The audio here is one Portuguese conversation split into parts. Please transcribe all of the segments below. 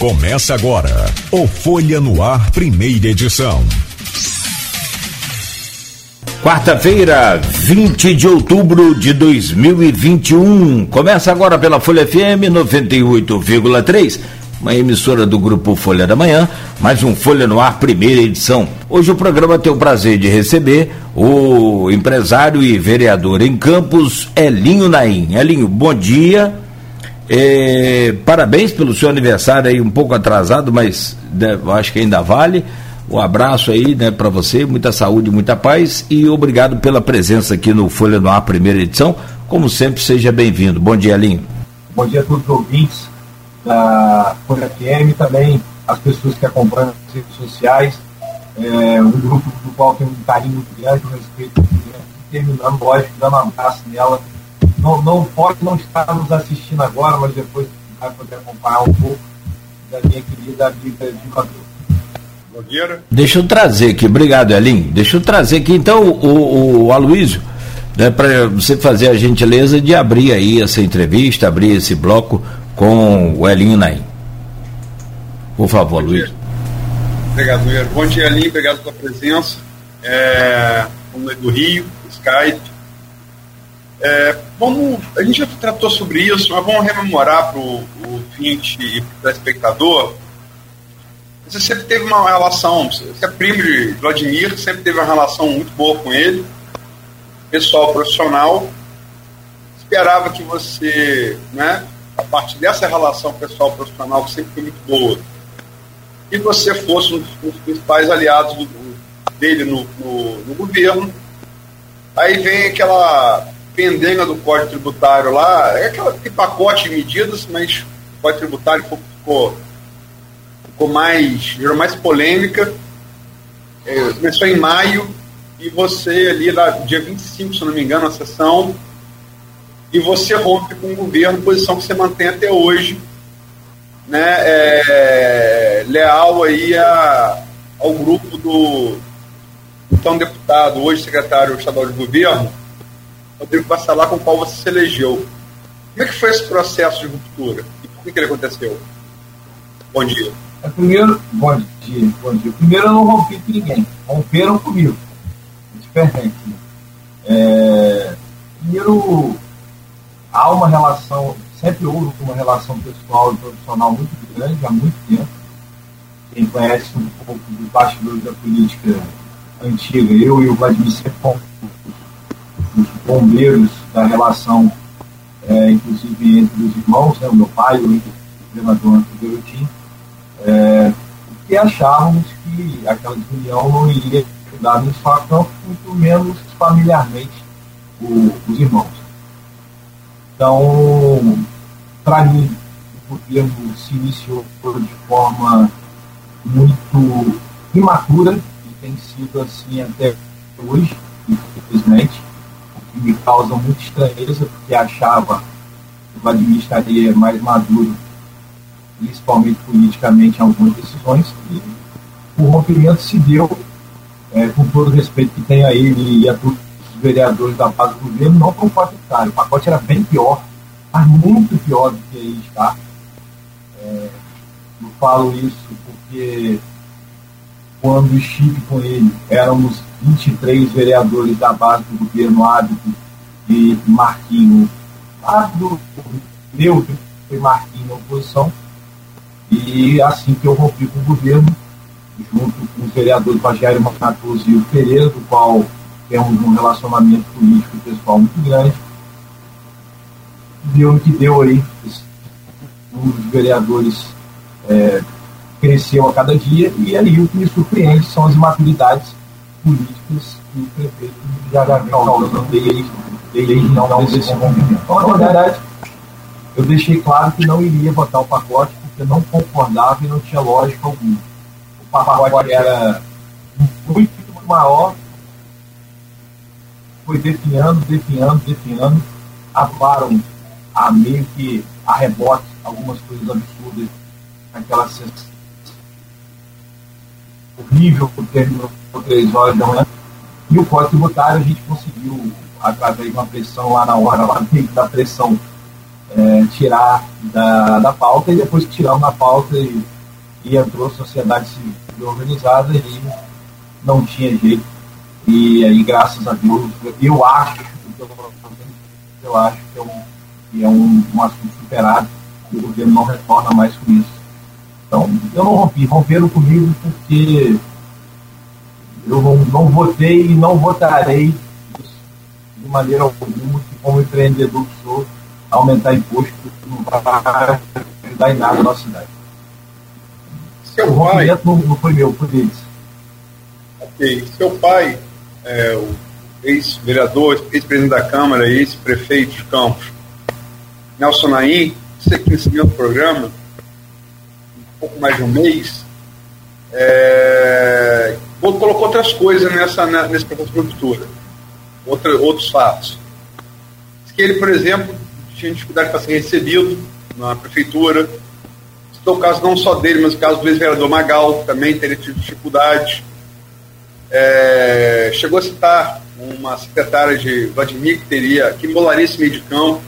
Começa agora o Folha no Ar, primeira edição. Quarta-feira, 20 de outubro de 2021. Começa agora pela Folha FM 98,3, uma emissora do grupo Folha da Manhã, mais um Folha no Ar, primeira edição. Hoje o programa tem o prazer de receber o empresário e vereador em Campos, Elinho Naim. Elinho, bom dia. É, parabéns pelo seu aniversário aí, um pouco atrasado, mas né, acho que ainda vale. Um abraço aí, né, para você, muita saúde, muita paz e obrigado pela presença aqui no Folha no Ar, primeira edição. Como sempre, seja bem-vindo. Bom dia, Linho. Bom dia a todos os ouvintes da Folha FM, também as pessoas que acompanham as redes sociais, é, um grupo do qual tem um carinho muito grande, um respeito muito grande, terminando, lógico, dando um abraço nela não, não pode não estar nos assistindo agora, mas depois vai poder acompanhar um pouco da minha querida amiga de Maduro. Deixa eu trazer aqui, obrigado Elin. Deixa eu trazer aqui então o, o, o Aloysio, né, para você fazer a gentileza de abrir aí essa entrevista, abrir esse bloco com o Elinho Naim. Por favor, Luiz. Obrigado, Luiz. Bom dia, Elinho. Obrigado pela presença. É, do Rio, Skype. É, vamos, a gente já tratou sobre isso, mas vamos rememorar para o ouvinte e para o espectador. Você sempre teve uma relação, você é primo de Vladimir, sempre teve uma relação muito boa com ele, pessoal profissional. Esperava que você, né, a partir dessa relação pessoal profissional, que sempre foi muito boa, que você fosse um dos principais aliados do, dele no, no, no governo. Aí vem aquela pendenga do Código Tributário lá, é aquele pacote de medidas, mas o Código Tributário ficou, ficou mais, gerou mais polêmica. É, começou em maio e você ali, lá, dia 25, se não me engano, a sessão, e você rompe com o governo, posição que você mantém até hoje, né, é, leal aí a, ao grupo do então deputado, hoje secretário estadual de governo, Rodrigo Bassalá, com o qual você se elegeu. Como é que foi esse processo de ruptura? E por que, que ele aconteceu? Bom dia. É, primeiro, bom dia, bom dia. Primeiro, eu não rompi com ninguém. Romperam comigo. É diferente. É, primeiro, há uma relação, sempre houve uma relação pessoal e profissional muito grande, há muito tempo. Quem conhece um pouco dos bastidores da política antiga, eu e o Vladimir sempre os bombeiros da relação, é, inclusive entre os irmãos, né, o meu pai, o governador Antônio Garotinho, é, que achávamos que aquela desunião não iria dar no facão, muito menos familiarmente o, os irmãos. Então, para mim, o governo se iniciou de forma muito imatura e tem sido assim até hoje, infelizmente que me causa muita estranheza, porque achava que o Vladimir estaria mais maduro, principalmente politicamente, em algumas decisões, e o rompimento se deu, é, com todo o respeito que tem a ele e a todos os vereadores da base do governo, não com o pacote O pacote era bem pior, mas muito pior do que aí está. É, eu falo isso porque quando estive com ele, éramos 23 vereadores da base do governo Hábito e Marquinho. Hábito meu foi Marquinho na oposição. E assim que eu rompi com o governo, junto com os vereadores Rogério Matoso e o Pereira, do qual temos um relacionamento político e pessoal muito grande, viu que deu aí um dos vereadores é, cresceu a cada dia, e aí o que me surpreende são as imaturidades políticas que o prefeito já vem causando desde, desde não desse movimento. Então, na verdade, eu deixei claro que não iria votar o pacote porque não concordava e não tinha lógica alguma. O pacote era muito maior, foi definhando, definhando, definhando, aprovaram a meio que a rebote algumas coisas absurdas naquela sessão horrível, que terminou três horas da manhã. E o Código Tributário a gente conseguiu, através de uma pressão lá na hora, lá dentro da pressão é, tirar da, da pauta, e depois que tiraram da pauta e, e entrou a sociedade civil organizada, e não tinha jeito. E aí, graças a Deus, eu acho, eu acho que é um, que é um, um assunto superado e o governo não retorna mais com isso. Então, eu não rompi, romperam comigo porque eu não, não votei e não votarei de maneira alguma que, como empreendedor que sou, aumentar imposto não vai ajudar em nada a nossa cidade. Seu o pai, não, não foi meu, foi deles. ok, seu pai, é, o ex-vereador, ex-presidente da Câmara, ex-prefeito de Campos, Nelson Naim, você que recebeu o programa, um pouco mais de um mês, é, colocou outras coisas nessa, nesse processo de ruptura, outra, outros fatos. Diz que ele, por exemplo, tinha dificuldade para ser recebido na prefeitura. Citou o caso não só dele, mas o caso do ex-vereador Magal, também teria tido dificuldade. É, chegou a citar uma secretária de Vladimir que teria, que embolaria esse meio de campo.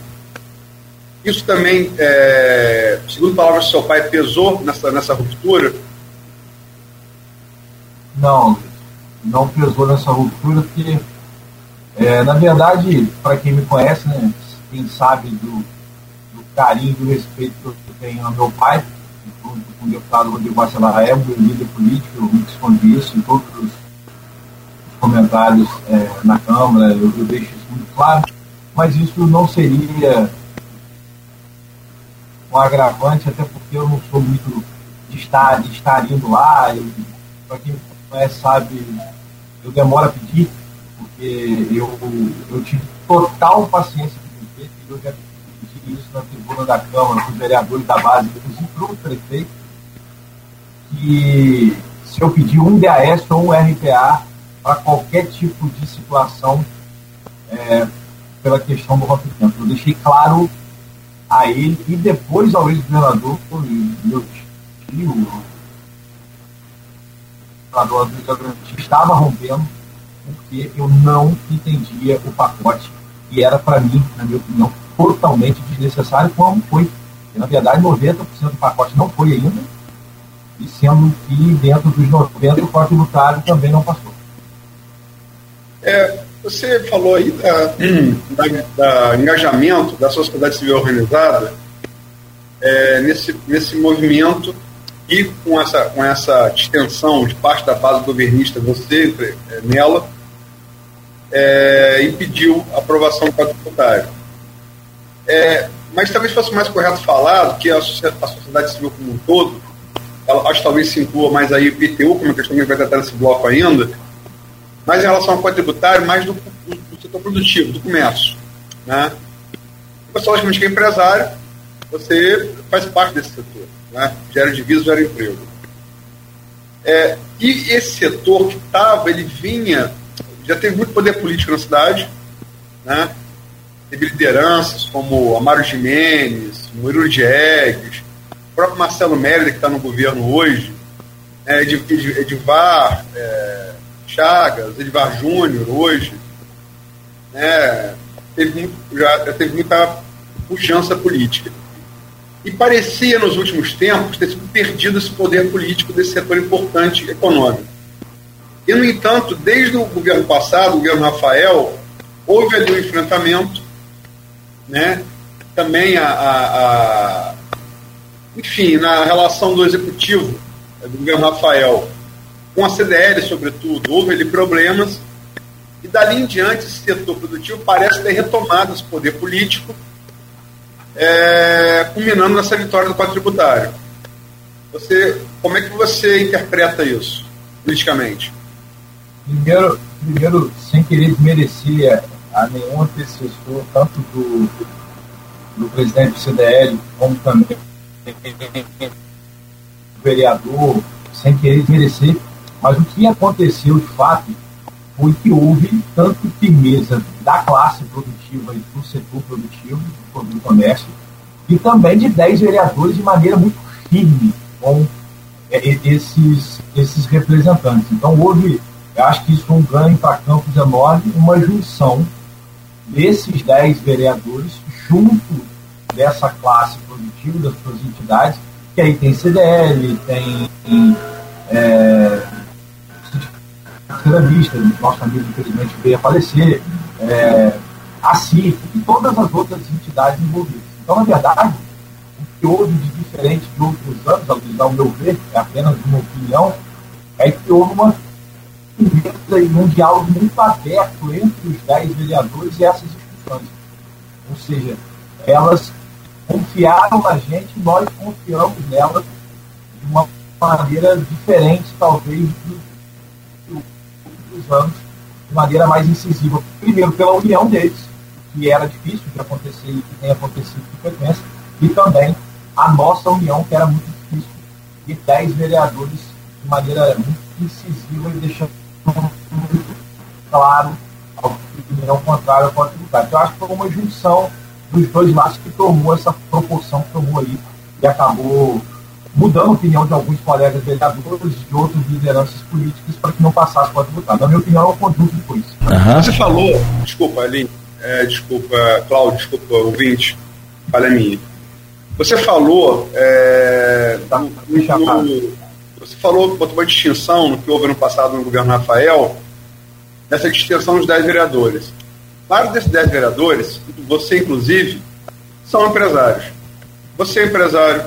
Isso também, é, segundo palavras do seu pai, pesou nessa, nessa ruptura? Não, não pesou nessa ruptura, porque, é, na verdade, para quem me conhece, né, quem sabe do, do carinho, do respeito que eu tenho ao meu pai, junto com o deputado Rodrigo Bacelar é meu líder político, eu me escondi isso em todos os comentários é, na Câmara, eu, eu deixo isso muito claro, mas isso não seria um agravante, até porque eu não sou muito de estar, de estar indo lá. Para quem conhece, sabe, eu demoro a pedir, porque eu, eu tive total paciência com o eu já pedi isso na tribuna da Câmara, para os vereadores da base, inclusive para o prefeito, que se eu pedir um DAS ou um RPA para qualquer tipo de situação é, pela questão do rompimento. Eu deixei claro a ele e depois ao ex-governador, meu tio, do estava rompendo porque eu não entendia o pacote e era para mim, na minha opinião, totalmente desnecessário, como foi. E, na verdade, 90% do pacote não foi ainda, e sendo que dentro dos 90% o Código Tributário também não passou. É, você falou aí da, da, da, engajamento da sociedade civil organizada é, nesse, nesse movimento e com essa, com essa extensão de parte da base governista, você é, nela, é, impediu a aprovação do Código Tributário. É, mas talvez fosse mais correto falar que a, a sociedade civil como um todo, ela, acho que talvez se inclua mais aí o IPTU, como a questão que vai tratar nesse bloco ainda, mas em relação ao Código Tributário, mais do, do, do setor produtivo, do comércio. Né? Você, logicamente, que é empresário, você faz parte desse setor. Né? Gera divisa, gera emprego. É, e esse setor que estava, ele vinha, já teve muito poder político na cidade, né? teve lideranças como Amaro Jimenez, Murilo Diegues, o próprio Marcelo Mérida, que está no governo hoje, né? Edivar, é, Chagas, Edvar Júnior hoje, né, teve, já, já teve muita pujança política. E parecia, nos últimos tempos, ter sido perdido esse poder político desse setor importante econômico. E, no entanto, desde o governo passado, o governo Rafael, houve ali um enfrentamento, né? também a, a, a enfim, na relação do executivo do governo Rafael com a CDL, sobretudo, houve ali problemas, e dali em diante esse setor produtivo parece ter retomado esse poder político, é, culminando nessa vitória do quadro tributário. Você, como é que você interpreta isso, politicamente? Primeiro, primeiro sem querer desmerecer a nenhum antecessor, tanto do, do presidente do CDL, como também do vereador, sem querer desmerecer, mas o que aconteceu de fato foi que houve tanto firmeza da classe produtiva e do setor produtivo, do comércio, e também de 10 vereadores de maneira muito firme com é, esses, esses representantes. Então houve, eu acho que isso foi um ganho para Campos enorme, uma junção desses 10 vereadores junto dessa classe produtiva, das suas entidades, que aí tem CDL, tem é, ceramista, nosso amigo infelizmente veio a falecer, é, a CIF e todas as outras entidades envolvidas. Então, na verdade, o que houve de diferente de outros anos, ao meu ver, é apenas uma opinião, é que houve uma um diálogo muito aberto entre os dez vereadores e essas instituições. Ou seja, elas confiaram na gente e nós confiamos nelas de uma maneira diferente, talvez, dos anos, de maneira mais incisiva. Primeiro, pela união deles, que era difícil de acontecer e que tem acontecido com frequência, e também a nossa união, que era muito difícil, de dez vereadores de maneira muito incisiva e deixando muito claro a opinião contrária ao Código Tributário. Então, eu acho que foi uma junção dos dois lados que tomou essa proporção que tomou aí e acabou mudando a opinião de alguns colegas vereadores de outras lideranças políticas para que não passasse o Código Tributário. Na minha opinião, é um conjunto de coisas. Uhum. Você falou, desculpa, Aline, é, desculpa, Cláudio, desculpa, ouvinte, falha minha. Você falou. É, tá, no, no, você falou, botou uma distinção no que houve no passado no governo Rafael, dessa distinção dos 10 vereadores. Vários desses 10 vereadores, você inclusive, são empresários. Você é empresário,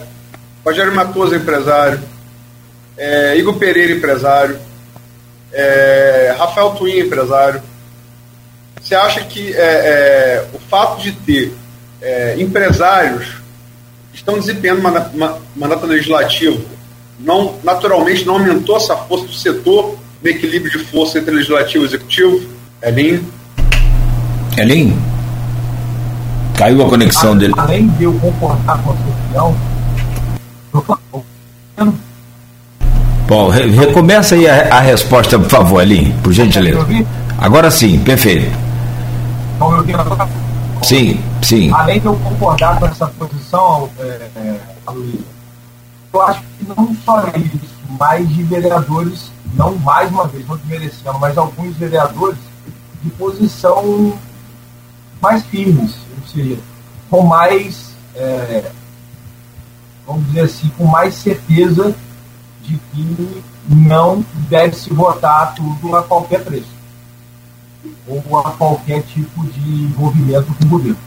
Rogério Matoso é empresário, é, Igor Pereira empresário, é, Rafael Twin é empresário. Você acha que é, é o fato de ter é, empresários que estão desempenhando mandato legislativo não, naturalmente não aumentou essa força do setor no equilíbrio de força entre legislativo e executivo? Elin? Elin? Caiu a conexão além, dele. Além de eu concordar com a sua opinião, Bom, re recomeça aí a, a, resposta, por favor, Elin, por gentileza. Agora sim, perfeito. Sim, sim. Além de eu concordar com essa posição, é, é, eu acho que não só isso, mas de vereadores, não mais uma vez, não desmerecendo, mas alguns vereadores de posição mais firmes, ou seja, com mais, é, vamos dizer assim, com mais certeza de que não deve se votar tudo a qualquer preço ou a qualquer tipo de envolvimento com o governo.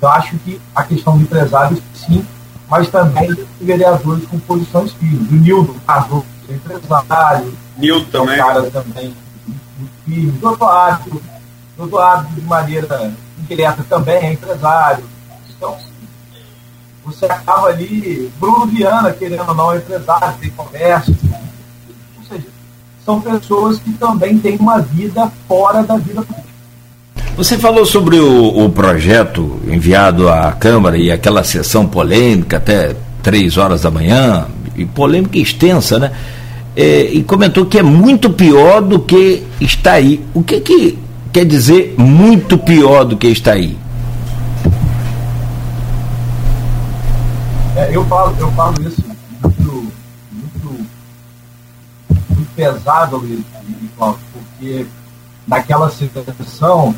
Eu acho que a questão do empresário, sim, mas também vereadores com posições firmes. O Nildo Cardoso é empresário. Nildo também. É um cara também firme. Doutor Árbitro de maneira indireta também é empresário. Então, você acaba ali, Bruno Viana, querendo ou não, empresário, tem comércio. Ou seja, são pessoas que também têm uma vida fora da vida política. Você falou sobre o, o, projeto enviado à Câmara e aquela sessão polêmica até três horas da manhã, e polêmica extensa, né? É, e comentou que é muito pior do que está aí. O que, que quer dizer muito pior do que está aí? É, eu, falo, eu falo isso muito, muito, muito pesado, porque naquela sessão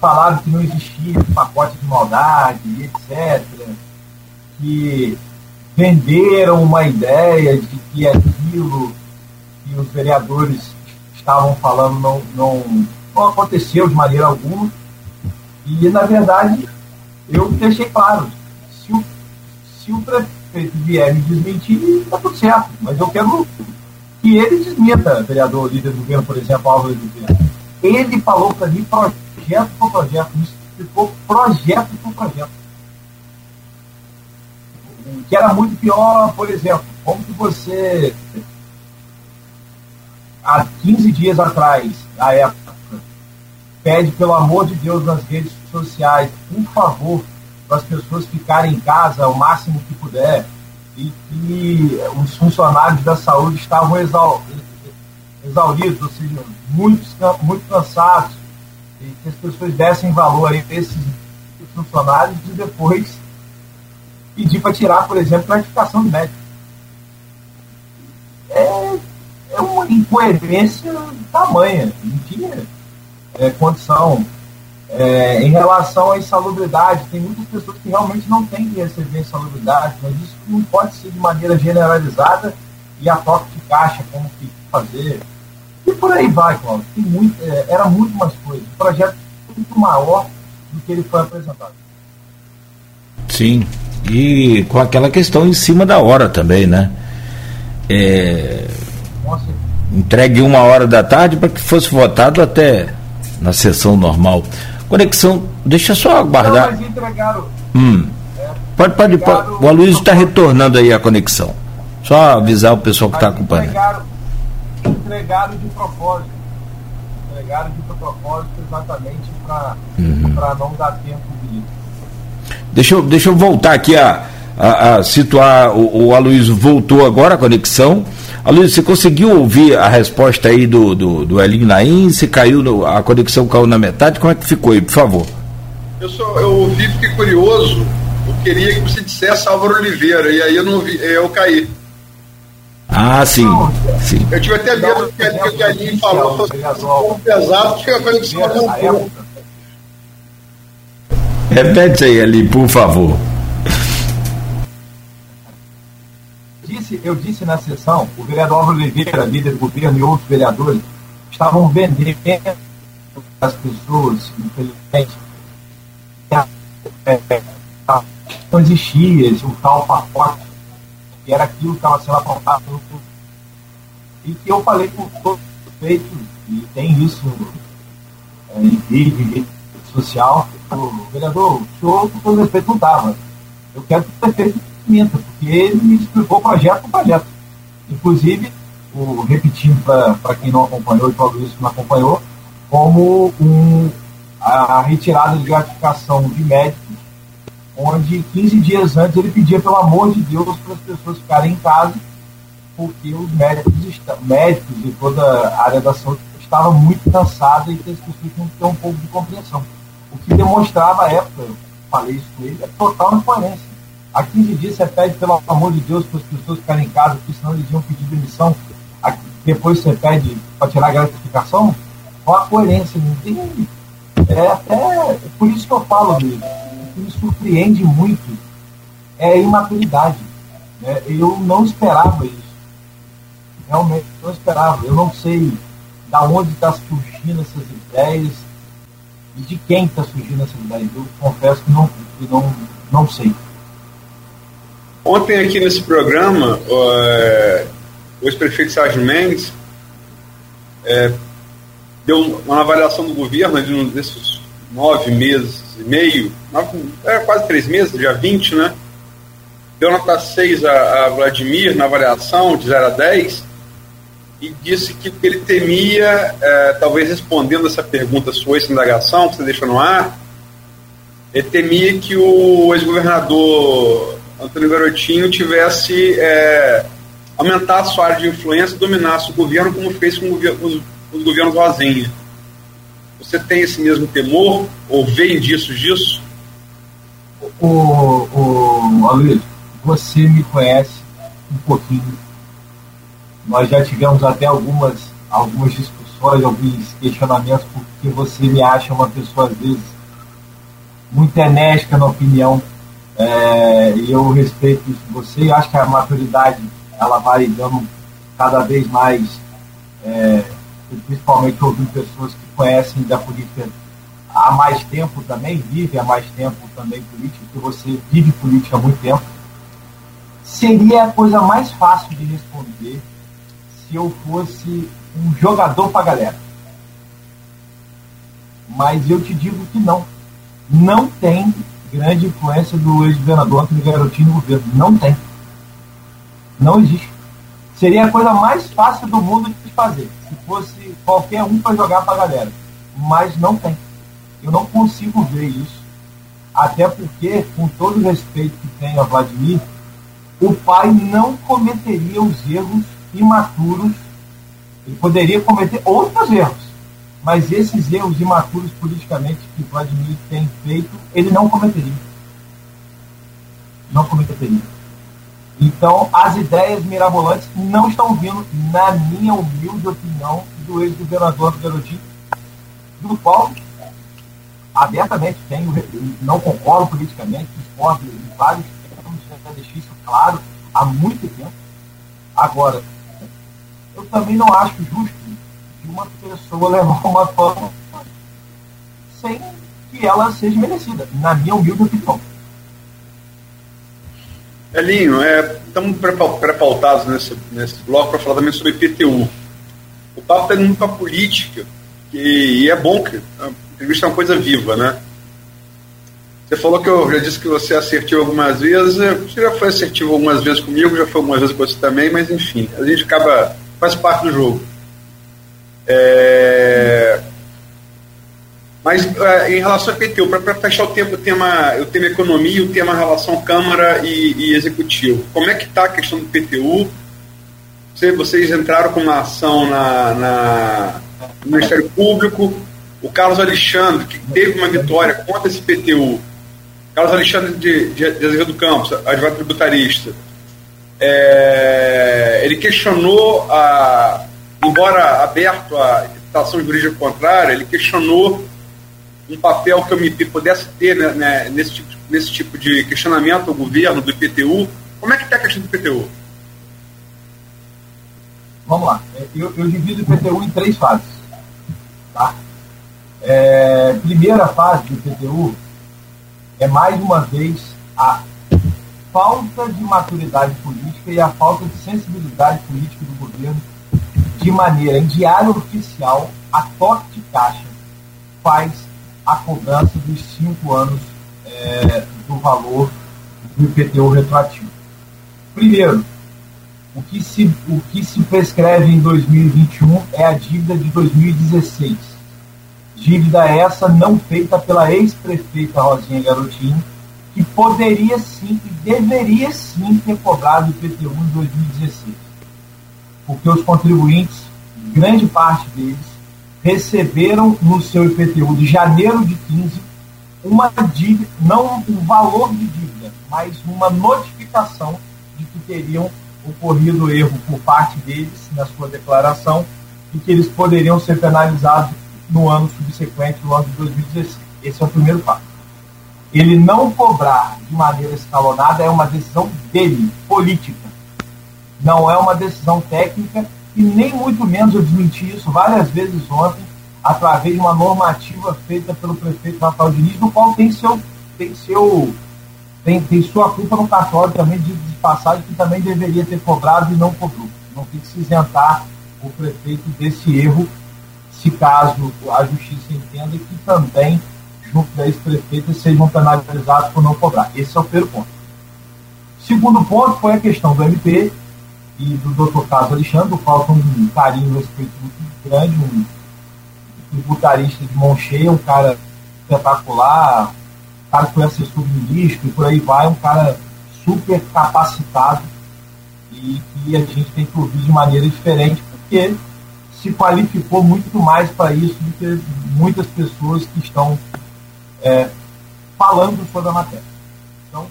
falaram que não existia pacote de maldade, etc. Que venderam uma ideia de que aquilo que os vereadores estavam falando não, não, não aconteceu de maneira alguma. E, na verdade, eu deixei claro, se o, se o prefeito vier me desmentir, está tudo certo. Mas eu quero que ele desmenta, vereador, líder do governo, por exemplo, Álvaro de Ele falou para mim projeto por projeto, me explicou projeto por projeto. Que era muito pior, por exemplo, como que você, há 15 dias atrás, na época, pede, pelo amor de Deus, nas redes sociais, por favor, para as pessoas ficarem em casa o máximo que puder, e que os funcionários da saúde estavam exauridos, ou seja, muito, muito cansados, e que as pessoas dessem valor a esses funcionários e depois pedir para tirar, por exemplo, a notificação do médico. É, é uma incoerência tamanha, não tinha é, condição. É, em relação à insalubridade, tem muitas pessoas que realmente não têm que receber insalubridade, mas isso não pode ser de maneira generalizada e a toque de caixa, como que fazer. E por aí vai, Cláudio. Tem muito, é, era muito mais coisa. O projeto é muito maior do que ele foi apresentado. Sim. E com aquela questão em cima da hora também, né? É, entregue uma hora da tarde para que fosse votado até na sessão normal. Conexão, deixa só aguardar. Não, entregaram. Hum. É, pode, pode, pode, O Aloysio está retornando aí a conexão. Só avisar o pessoal que está acompanhando. Entregaram, entregaram de propósito. Entregaram de propósito exatamente para uhum. não dar tempo de. Deixa eu, deixa eu voltar aqui a, a, a situar. O, o Aloysio voltou agora a conexão. Aloysio, você conseguiu ouvir a resposta aí do, do, do Elinho Naim? Se caiu, no, a conexão caiu na metade, como é que ficou aí, por favor? Eu, só, eu ouvi, fiquei curioso. Eu queria que você dissesse Álvaro Oliveira, e aí eu não vi, eu caí. Ah, sim. sim. Eu tive até medo do que, que a Aline falou, um pesado, que a conexão não Repete aí, ali, por favor. Disse, eu disse na sessão, o vereador Álvaro Oliveira, líder do governo e outros vereadores estavam vendendo as pessoas, infelizmente, não existia esse, o tal pacote que era aquilo que estava sendo apontado no e que eu falei com todo respeito, e tem isso é, em vídeo, em rede social, o vereador, o senhor, com todo respeito, não estava. Eu quero que o prefeito minta, porque ele me explicou o projeto por projeto. Inclusive, o, repetindo para quem não acompanhou e para isso não acompanhou, como um, a, retirada de gratificação de médicos onde 15 dias antes ele pedia, pelo amor de Deus, para as pessoas ficarem em casa, porque os médicos, médicos e toda a área da saúde estava muito cansada e que as pessoas tinham que ter um pouco de compreensão. O que demonstrava à época, eu falei isso com ele, é total incoerência. Há 15 dias você pede, pelo amor de Deus, para as pessoas ficarem em casa, porque senão eles iam pedir demissão. Depois você pede para tirar a gratificação. Qual a coerência? Não tem. É até. Por isso que eu falo, dele que me surpreende muito é a imaturidade. Né? Eu não esperava isso. Realmente não esperava. Eu não sei da onde está surgindo essas ideias e de quem está surgindo essas ideias. Eu confesso que não, que não, não sei. Ontem aqui nesse programa, é, o ex-prefeito Sérgio Mendes é, deu uma avaliação do governo de desses nove meses e meio, nove, é, quase três meses, dia 20, né? Deu nota 6 a, a Vladimir na avaliação, de 0 a 10, e disse que ele temia, é, talvez respondendo essa pergunta sua, essa indagação que você deixou no ar, ele temia que o ex-governador Antônio Garotinho tivesse é, aumentasse a sua área de influência e dominasse o governo como fez com os, os governos Rosinha. Você tem esse mesmo temor ou vê indícios disso? O, o, você me conhece um pouquinho. Nós já tivemos até algumas, algumas discussões, alguns questionamentos, porque você me acha uma pessoa, às vezes, muito enérgica na opinião. É, e eu respeito você. Acho que a maturidade ela vai dando cada vez mais, é, principalmente ouvindo pessoas que conhecem da política há mais tempo também, vive há mais tempo também política, que você vive política há muito tempo, seria a coisa mais fácil de responder se eu fosse um jogador para galera. Mas eu te digo que não. Não tem grande influência do ex-governador Antônio Garotinho no governo. Não tem. Não existe. Seria a coisa mais fácil do mundo de fazer, se fosse qualquer um para jogar para a galera. Mas não tem. Eu não consigo ver isso. Até porque, com todo o respeito que tem a Vladimir, o pai não cometeria os erros imaturos. Ele poderia cometer outros erros, mas esses erros imaturos politicamente que Vladimir tem feito, ele não cometeria. Não cometeria. Então, as ideias mirabolantes não estão vindo, na minha humilde opinião, do ex-governador do Garotinho, do qual abertamente, tenho, não concordo politicamente, discordo em vários termos, já deixei isso claro há muito tempo. Agora, eu também não acho justo uma pessoa levar uma fama sem que ela seja merecida, na minha humilde opinião. Elinho, é, estamos pré-pautados nesse, nesse bloco para falar também sobre IPTU. O papo está indo muito para política, que, e é bom que a entrevista é uma coisa viva, né? Você falou que eu já disse que você é algumas vezes, você já foi assertivo algumas vezes comigo, já foi algumas vezes com você também, mas enfim, a gente acaba, faz parte do jogo. É, mas é, em relação ao IPTU, para fechar o tema, o tema, o tema economia, o tema relação Câmara e, e Executivo, como é que está a questão do IPTU? Vocês entraram com uma ação na, na, no Ministério Público, o Carlos Alexandre, que teve uma vitória contra esse IPTU, Carlos Alexandre de, de, de Azevedo Campos, advogado tributarista, é, ele questionou, a, embora aberto à interpretação jurídica contrária, ele questionou um papel que o MP pudesse ter né, né, nesse, tipo, nesse tipo de questionamento ao governo do IPTU. Como é que está a questão do IPTU? Vamos lá. Eu, eu divido o IPTU em três fases. Tá? É, primeira fase do IPTU é, mais uma vez, a falta de maturidade política e a falta de sensibilidade política do governo de maneira em diário oficial, a toque de caixa faz a cobrança dos cinco anos é, do valor do IPTU retroativo. Primeiro, o que, se, o que se prescreve em 2021 é a dívida de 2016. Dívida essa não feita pela ex-prefeita Rosinha Garotinho, que poderia sim e deveria sim ter cobrado o IPTU em 2016. Porque os contribuintes, grande parte deles, receberam no seu IPTU de janeiro de 15 uma dívida, não um valor de dívida, mas uma notificação de que teriam ocorrido erro por parte deles na sua declaração e que eles poderiam ser penalizados no ano subsequente, no ano de 2016. Esse é o primeiro fato. Ele não cobrar de maneira escalonada é uma decisão dele, política. Não é uma decisão técnica e nem muito menos eu desmenti isso várias vezes ontem, através de uma normativa feita pelo prefeito Rafael Diniz, no qual tem seu, tem seu tem, tem sua culpa no cartório também de, de passagem que também deveria ter cobrado e não cobrou. Não tem que se isentar o prefeito desse erro, se caso a justiça entenda que também, junto da ex-prefeita, sejam penalizados por não cobrar. Esse é o primeiro ponto. Segundo ponto foi a questão do MP, e do Dr. Carlos Alexandre, o qual tem um carinho e respeito muito grande, um tributarista de mão cheia, um cara espetacular, um cara que foi assessor ministro e por aí vai, um cara super capacitado e que a gente tem que ouvir de maneira diferente, porque se qualificou muito mais para isso do que muitas pessoas que estão é, falando sobre a matéria. Então,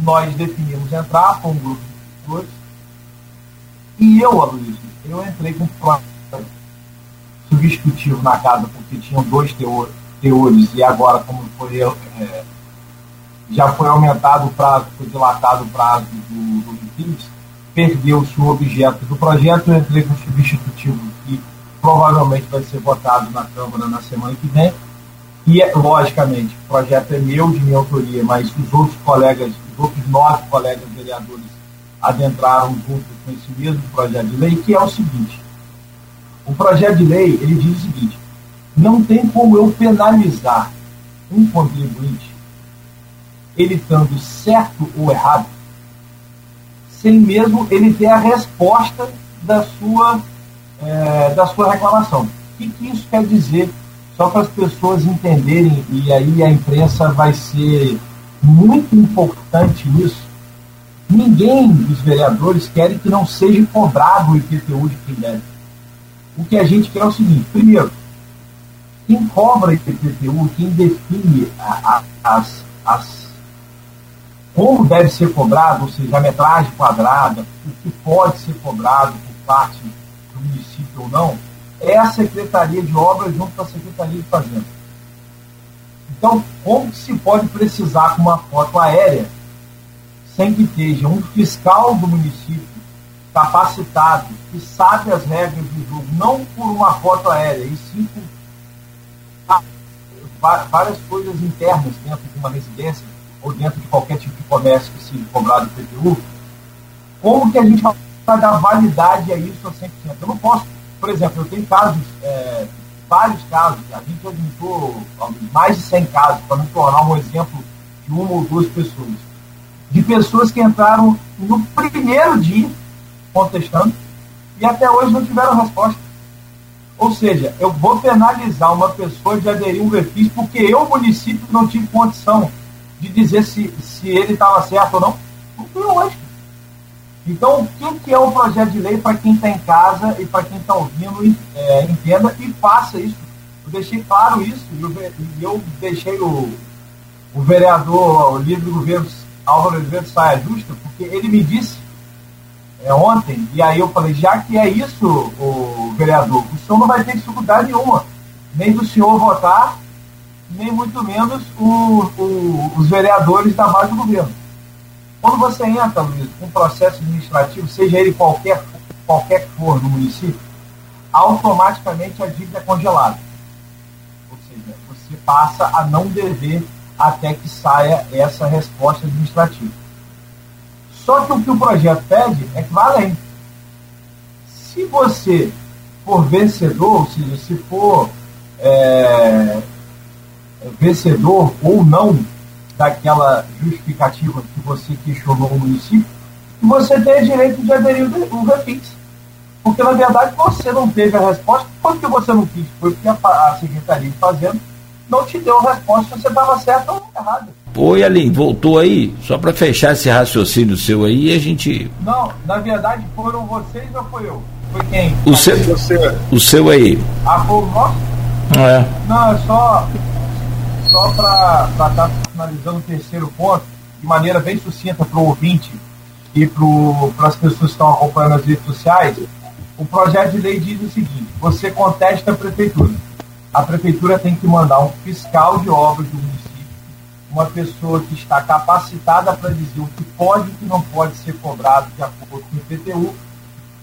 nós definimos entrar com um grupo de pessoas e eu, Aloysio, eu entrei com substitutivo na casa, porque tinham dois teor, teores, e agora, como foi, é, já foi aumentado o prazo, foi dilatado o prazo do, do perdeu-se o objeto do projeto, eu entrei com substitutivo que provavelmente vai ser votado na Câmara na semana que vem. E, logicamente, o projeto é meu, de minha autoria, mas os outros colegas, os outros nove colegas vereadores adentraram junto com esse mesmo projeto de lei, que é o seguinte. O projeto de lei, ele diz o seguinte, não tem como eu penalizar um contribuinte, ele estando certo ou errado, sem mesmo ele ter a resposta da sua, é, da sua reclamação. O que, que isso quer dizer? Só para as pessoas entenderem, e aí a imprensa vai ser muito importante nisso, Ninguém dos vereadores quer que não seja cobrado o IPTU de quem deve. O que a gente quer é o seguinte: primeiro, quem cobra IPTU, quem define a, a, as, as, como deve ser cobrado, ou seja, a metragem quadrada, o que pode ser cobrado por parte do município ou não, é a Secretaria de Obras junto com a Secretaria de Fazenda. Então, como se pode precisar com uma foto aérea sem que esteja um fiscal do município capacitado, que sabe as regras do jogo, não por uma foto aérea, e sim por várias coisas internas dentro de uma residência ou dentro de qualquer tipo de comércio que se cobrar do PTU, como que a gente vai dar validade a isso a 100%? Eu não posso, por exemplo, eu tenho casos, é, vários casos, a gente juntou mais de 100 casos, para não tornar um exemplo de uma ou duas pessoas, de pessoas que entraram no primeiro dia contestando e até hoje não tiveram resposta. Ou seja, eu vou penalizar uma pessoa de aderir um refis porque eu, município, não tive condição de dizer se, se ele estava certo ou não. Não fui hoje. Então, o que, que é o projeto de lei para quem está em casa e para quem está ouvindo, é, entenda e faça isso. Eu deixei claro isso e eu, eu, deixei o, o vereador, o do governo, Álvaro Oliveira, saia justa, porque ele me disse é, ontem, e aí eu falei, já que é isso, o vereador, o senhor não vai ter dificuldade nenhuma, nem do senhor votar, nem muito menos o, o, os vereadores da base do governo. Quando você entra, Luiz, com um processo administrativo, seja ele qualquer, qualquer que for no município, automaticamente a dívida é congelada. Ou seja, você passa a não dever até que saia essa resposta administrativa. Só que o que o projeto pede é que vá além. Se você for vencedor, ou seja, se for é, vencedor ou não daquela justificativa que você questionou no município, você tem direito de aderir o refis. Porque, na verdade, você não teve a resposta porque você não quis, foi porque a, a Secretaria de Fazenda não te deu a resposta se você estava certo ou errado. Oi, Aline, voltou aí? Só para fechar esse raciocínio seu aí, a gente. Não, na verdade foram vocês ou foi eu? Foi quem? O seu, você. o seu aí. Ah, foi o nosso? É. Não, é só, só para estar tá finalizando o terceiro ponto, de maneira bem sucinta para o ouvinte e para as pessoas que estão acompanhando as redes sociais, o projeto de lei diz o seguinte: você contesta a prefeitura. A prefeitura tem que mandar um fiscal de obras do município uma pessoa que está capacitada para dizer o que pode e o que não pode ser cobrado de acordo com o IPTU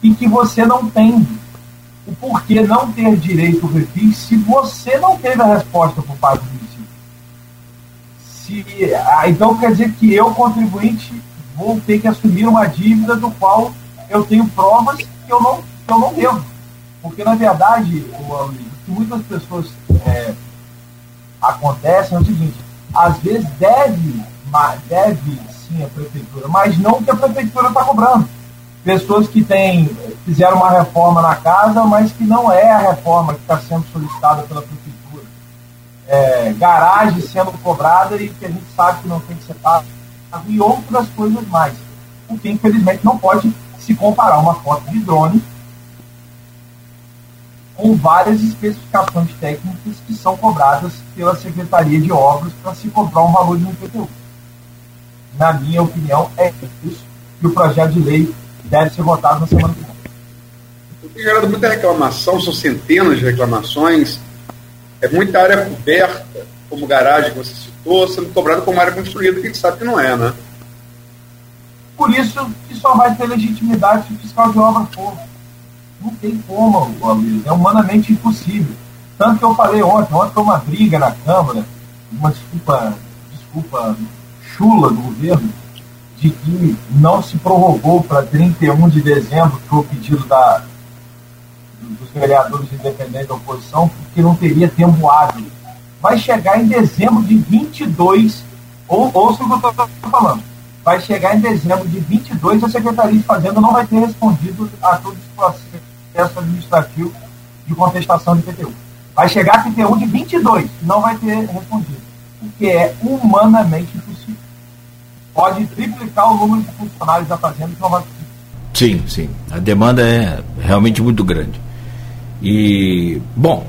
e que você não tem o porquê não ter direito ao refis se você não teve a resposta por parte do município. Se, ah, então quer dizer que eu, contribuinte, vou ter que assumir uma dívida do qual eu tenho provas que eu não, que eu não devo. Porque, na verdade, o, que muitas pessoas é, acontecem é o seguinte, às vezes deve, deve sim a prefeitura, mas não o que a prefeitura está cobrando. Pessoas que têm, fizeram uma reforma na casa, mas que não é a reforma que está sendo solicitada pela prefeitura. É, garagem sendo cobrada e que a gente sabe que não tem que ser pago, e outras coisas mais. O que, infelizmente, não pode se comparar uma foto de drone com várias especificações técnicas que são cobradas pela Secretaria de Obras para se comprar um valor de um IPTU. Na minha opinião, é isso que o projeto de lei deve ser votado na semana que vem. Tem gerado muita reclamação, são centenas de reclamações, é muita área coberta, como garagem que você citou, sendo cobrada como área construída, que a gente sabe que não é, né? Por isso que só vai ter legitimidade se o fiscal de obra for não tem como, Luiz, é humanamente impossível. Tanto que eu falei ontem, ontem foi uma briga na Câmara, uma desculpa, desculpa chula do governo, de que não se prorrogou para 31 de dezembro, o pedido da, dos vereadores independentes da oposição, porque não teria tempo hábil. Vai chegar em dezembro de 22, ou, ouça o que eu estou falando, vai chegar em dezembro de 22 a Secretaria de Fazenda não vai ter respondido a todos os processos processo administrativo de contestação de IPTU. Vai chegar a IPTU de 22, não vai ter respondido, o que é humanamente impossível. Pode triplicar o número de funcionários da Fazenda que não vai conseguir. Sim, sim. A demanda é realmente muito grande. E, bom,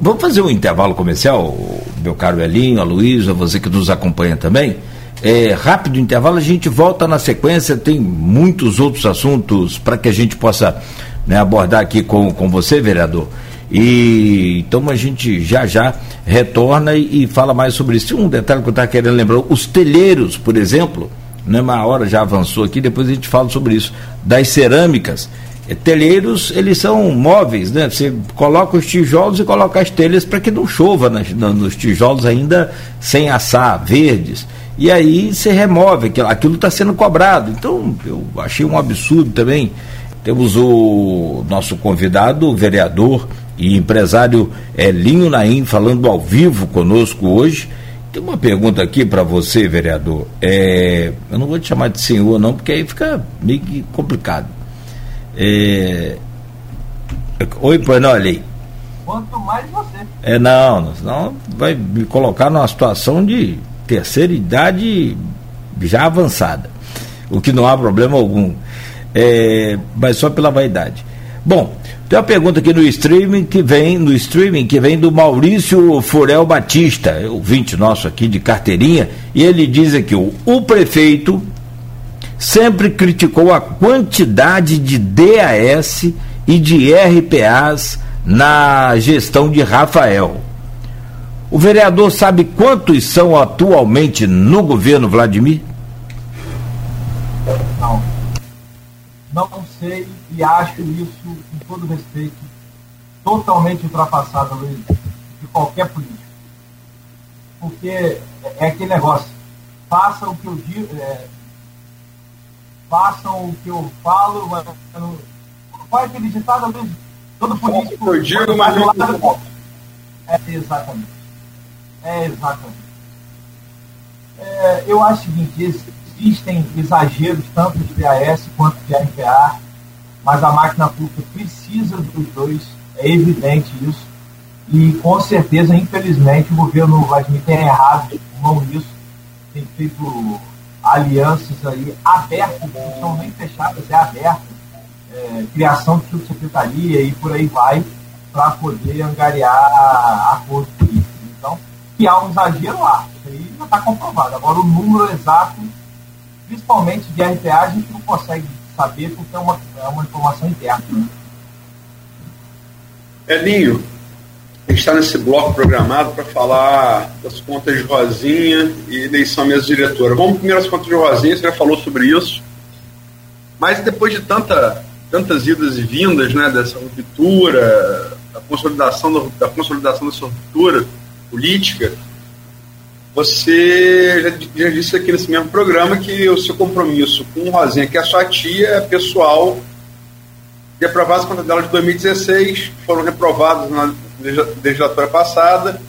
vamos fazer um intervalo comercial, meu caro Elinho, a Luísa, você que nos acompanha também. É, rápido intervalo, a gente volta na sequência, tem muitos outros assuntos para que a gente possa né, abordar aqui com, com você, vereador. E então a gente já já retorna e, e fala mais sobre isso. Um detalhe que eu estava querendo lembrar: os telheiros, por exemplo, né, uma hora já avançou aqui, depois a gente fala sobre isso, das cerâmicas. É, telheiros, eles são móveis, né? Você coloca os tijolos e coloca as telhas para que não chova nas, nos tijolos ainda sem assar, verdes. E aí você remove, aquilo está sendo cobrado. Então, eu achei um absurdo também. Temos o nosso convidado, o vereador e empresário Elinho Naim, falando ao vivo conosco hoje. Tem uma pergunta aqui para você, vereador. É, eu não vou te chamar de senhor, não, porque aí fica meio que complicado. É, oi, Panoli. Quanto mais você. É, não, senão vai me colocar numa situação de terceira idade já avançada. O que não há problema algum. É, mas só pela vaidade. Bom, tem uma pergunta aqui no streaming que vem, no streaming que vem do Maurício Furel Batista, ouvinte nosso aqui de carteirinha, e ele diz aqui, o, o prefeito sempre criticou a quantidade de DAS e de RPAs na gestão de Rafael. O vereador sabe quantos são atualmente no governo Vladimir? Não sei e acho isso, com todo respeito, totalmente ultrapassado Luiz, de qualquer político. Porque é aquele negócio, façam o que eu digo, é, façam o que eu falo, mas qual é aquele ditado, Luiz? Todo político. Eu digo, mas não. É, exatamente. É, exatamente. É, eu acho o seguinte, existem exageros tanto de PAS quanto de RPA, mas a máquina pública precisa dos dois, é evidente isso. E com certeza, infelizmente, o governo Vladimir tem errado mão nisso, tem feito alianças aí abertas, não são nem fechadas, é aberta, é, criação de subsecretaria e por aí vai, para poder angariar acordos políticos. Então, que há um exagero lá. Isso aí já está comprovado. Agora, o número exato, principalmente de RPA, a gente não consegue saber porque é uma, é uma informação interna. Elinho, a gente está nesse bloco programado para falar das contas de Rosinha e eleição mesa diretora. Vamos primeiro às contas de Rosinha, você já falou sobre isso. Mas depois de tanta, tantas idas e vindas, né, dessa ruptura, da consolidação da, da consolidação dessa ruptura, política, você já, já, disse aqui nesse mesmo programa que o seu compromisso com Rosinha, que é a sua tia, é pessoal, e aprovadas as contas dela de 2016 foram reprovadas na legislatura passada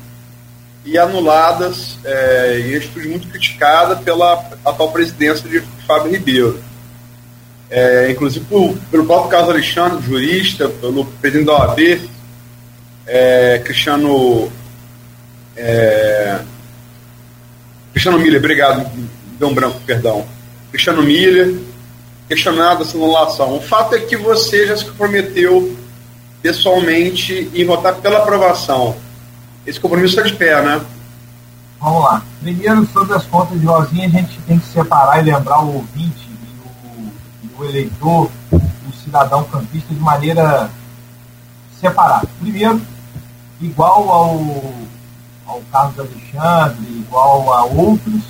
e anuladas é, em atitude muito criticada pela atual presidência de Fábio Ribeiro. É, inclusive por, pelo próprio Carlos Alexandre, jurista, pelo presidente da OAB, é, Cristiano é... Cristiano Miller, obrigado, um branco, perdão. Cristiano Miller, questionado essa anulação. O fato é que você já se comprometeu pessoalmente em votar pela aprovação. Esse compromisso está de pé, né? Vamos lá. Primeiro, sobre as contas de Rosinha, a gente tem que separar e lembrar o ouvinte o, o eleitor, o cidadão campista, de maneira separada. Primeiro, igual ao ao Carlos Alexandre, igual a outros,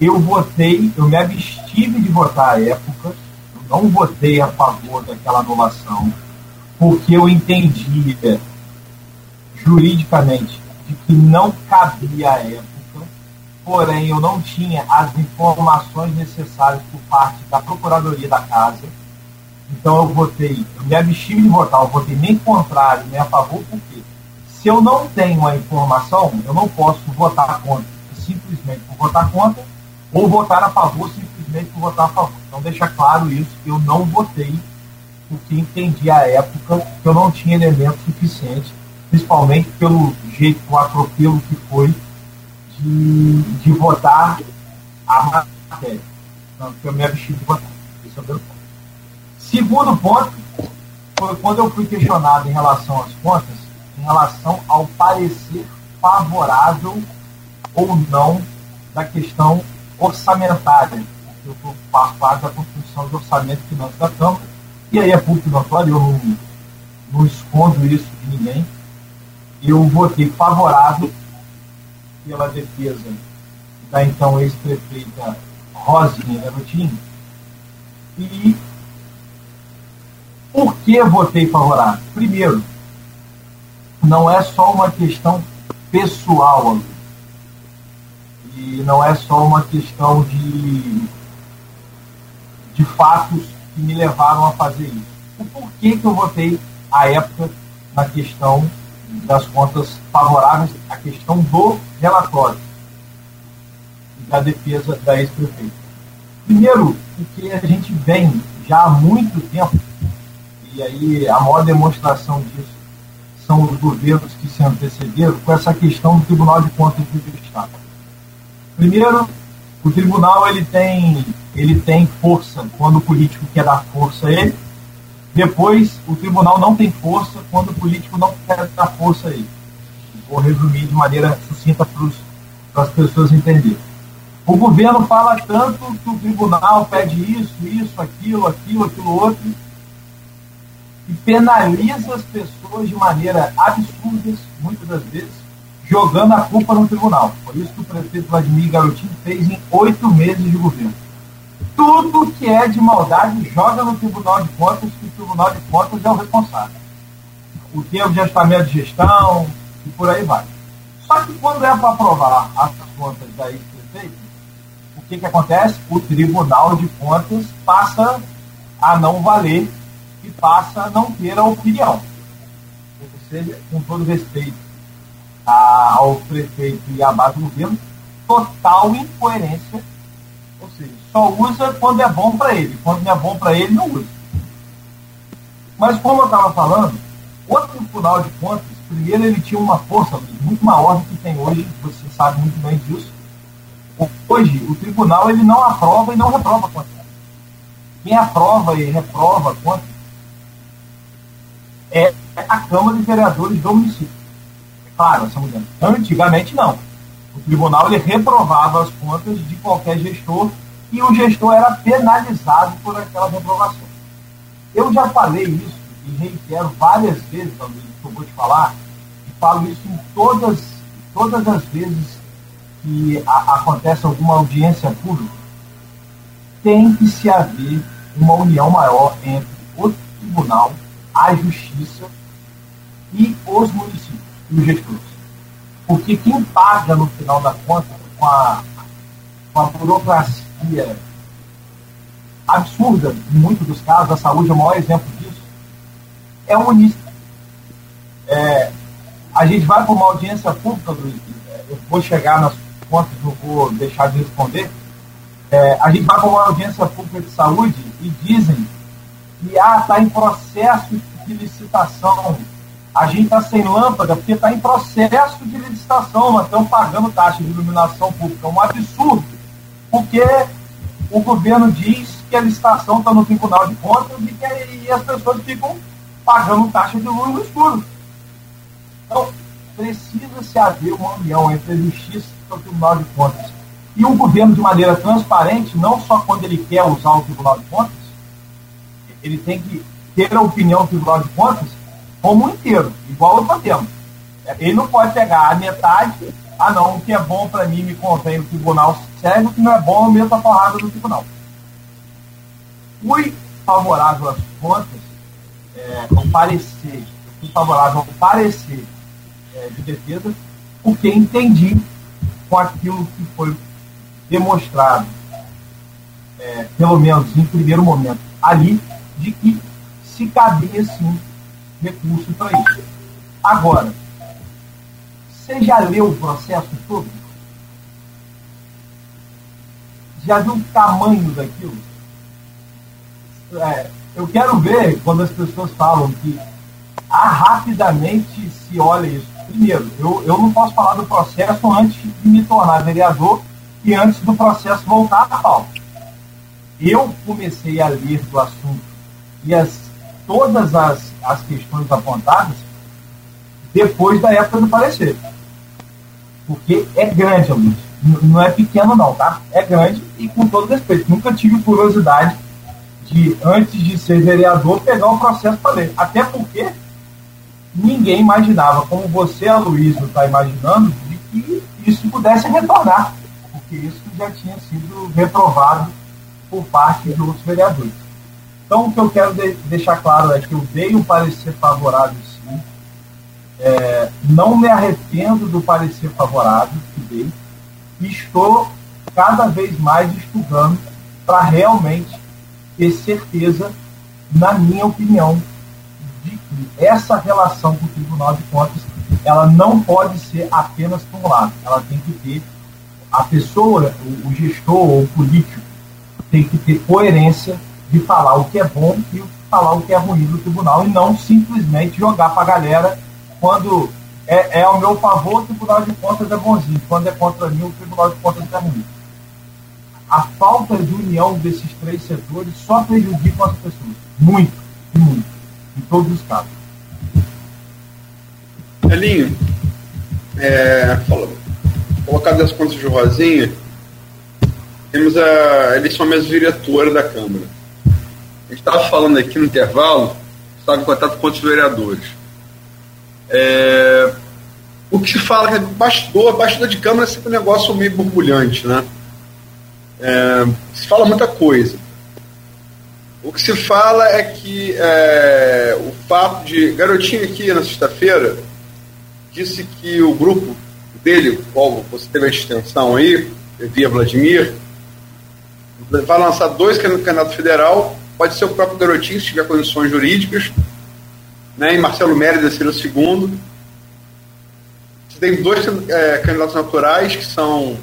eu votei, eu me abstive de votar à época, eu não votei a favor daquela anulação, porque eu entendia juridicamente de que não cabia à época, porém eu não tinha as informações necessárias por parte da Procuradoria da Casa, então eu votei, eu me abstive de votar, eu votei nem contrário, nem a favor, por quê? Se eu não tenho a informação, eu não posso votar contra, simplesmente por votar contra, ou votar a favor simplesmente por votar a favor. Então deixa claro isso, eu não votei porque entendi à época que eu não tinha elementos suficientes, principalmente pelo jeito, o atropelo que foi de, de votar a matéria. Então, eu me abstive de votar. Esse é o ponto. Segundo ponto, foi quando eu fui questionado em relação às contas, em relação ao parecer favorável ou não da questão orçamentária. Eu faço parte da construção de orçamento e da Câmara, e aí é público notório, eu não, não escondo isso de ninguém. Eu votei favorável pela defesa da então ex-prefeita Rosinha Garotinho. E por que votei favorável? Primeiro, não é só uma questão pessoal, e não é só uma questão de, de fatos que me levaram a fazer isso. O porquê que eu votei à época na questão das contas favoráveis, a questão do relatório da defesa da ex-prefeita. Primeiro, porque a gente vem já há muito tempo, e aí a maior demonstração disso são os governos que se antecederam com essa questão do Tribunal de Contas do Estado. Primeiro, o tribunal ele tem, ele tem força quando o político quer dar força a ele. Depois, o tribunal não tem força quando o político não quer dar força a ele. Vou resumir de maneira sucinta para as pessoas entenderem. O governo fala tanto que o tribunal pede isso, isso, aquilo, aquilo, aquilo outro, e penaliza as pessoas de maneira absurda, muitas das vezes, jogando a culpa no tribunal. Foi isso que o prefeito Vladimir Garotinho fez em oito meses de governo. Tudo que é de maldade joga no Tribunal de Contas, que o Tribunal de Contas é o responsável. O termo de ajustamento de gestão e por aí vai. Só que quando é para aprovar as contas da ex-prefeito, o que, que acontece? O Tribunal de Contas passa a não valer e passa a não ter a opinião. Ou seja, com todo respeito a, ao prefeito e à base do governo total incoerência, ou seja, só usa quando é bom para ele, quando não é bom para ele, não usa. Mas como eu estava falando, o Tribunal de Contas, primeiro ele tinha uma força muito maior do que tem hoje, você sabe muito bem disso. Hoje, o tribunal ele não aprova e não reprova contas. Quem aprova e reprova contas é a Câmara de Vereadores do município claro, essa mudança. Antigamente, não. O tribunal ele reprovava as contas de qualquer gestor e o gestor era penalizado por aquela reprovação. Eu já falei isso e reitero várias vezes, André, que eu vou te falar, e falo isso em todas, todas as vezes que a, acontece alguma audiência pública, tem que se haver uma união maior entre o tribunal, a justiça e os municípios e os gestores. Porque quem paga no final da conta com a, com a burocracia absurda, em muitos dos casos, a saúde é o maior exemplo disso, é o município. É, a gente vai para uma audiência pública, Luiz, eu vou chegar nas contas, não vou deixar de responder. É, a gente vai para uma audiência pública de saúde e dizem está ah, tá em processo de licitação a gente está sem lâmpada porque está em processo de licitação, nós estamos pagando taxa de iluminação pública. É um absurdo, porque o governo diz que a licitação está no Tribunal de Contas e, que, e as pessoas ficam pagando taxa de luz no escuro. Então, precisa se haver uma união entre a Justiça e o Tribunal de Contas. E o governo, de maneira transparente, não só quando ele quer usar o Tribunal de Contas, ele tem que ter a opinião Tribunal de Contas, como inteiro, igual eu estou tendo. Ele não pode pegar a metade, ah não, o que é bom para mim me convém o tribunal segue, o que não é bom eu meto a porrada do tribunal. Fui favorável às contas, é, ao parecer, fui favorável ao parecer é, de defesa, porque entendi com aquilo que foi demonstrado, é, pelo menos em primeiro momento, ali, de que se cabia sim recurso para isso. Agora, você já leu o processo todo? Já viu o tamanho daquilo? É, eu quero ver quando as pessoas falam que ah, rapidamente se olha isso. Primeiro, eu, eu não posso falar do processo antes de me tornar vereador e antes do processo voltar à pauta. Eu comecei a ler do assunto e as todas as, as questões apontadas depois da época do parecer. Porque é grande, Luiz. Não é pequeno, não, tá? É grande e com todo respeito. Nunca tive curiosidade de, antes de ser vereador, pegar o processo para ler. Até porque ninguém imaginava, como você, Aloysio, está imaginando, de que isso pudesse retornar, porque isso já tinha sido reprovado por parte de outros vereadores. Então, o que eu quero de deixar claro é que eu dei um parecer favorável, sim. É, não me arrependo do parecer favorável que dei. Estou cada vez mais estudando para realmente ter certeza, na minha opinião, de que essa relação com o Tribunal de Contas ela não pode ser apenas por um lado. Ela tem que ter a pessoa, o gestor ou o político tem que ter coerência de falar o que é bom e falar o que é ruim do tribunal e não simplesmente jogar para a galera quando é, é ao meu favor, o Tribunal de Contas é bonzinho, quando é contra mim, o Tribunal de Contas é ruim. A falta de união desses três setores só prejudica as pessoas. Muito, muito. Em todos os casos. Elinho, é, colocado as contas de Rosinha, temos a eleição mesmo diretora da Câmara. A gente estava falando aqui no intervalo, estava em contato com outros vereadores. É, o que se fala é bastidor, bastidor de Câmara é sempre um negócio meio borbulhante, né? É, se fala muita coisa. O que se fala é que é, o fato de. Garotinho aqui na sexta-feira disse que o grupo dele, qual você teve a extensão aí, via Vladimir, vai lançar dois candidatos federal, pode ser o próprio Garotinho, se tiver condições jurídicas, né, e Marcelo Mérida seria o segundo. Você tem dois é, candidatos naturais, que são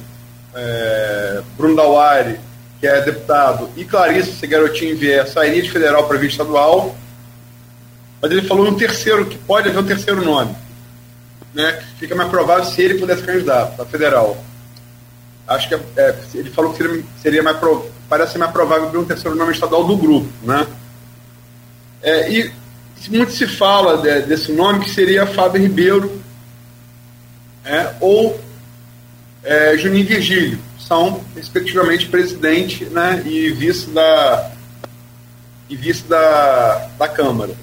é, Bruno Dauari, que é deputado, e Clarice, se Garotinho vier, sairia de federal para vir estadual. Mas ele falou um terceiro, que pode haver um terceiro nome, né, fica mais provável se ele pudesse candidato a federal acho que é, é, ele falou que seria, seria mais pro, parece mais provável abrir um terceiro nome estadual do grupo, né? É, e muito se fala de, desse nome que seria Fábio Ribeiro é, ou é, Juninho Virgílio, são respectivamente presidente né, e vice da e vice da, da Câmara.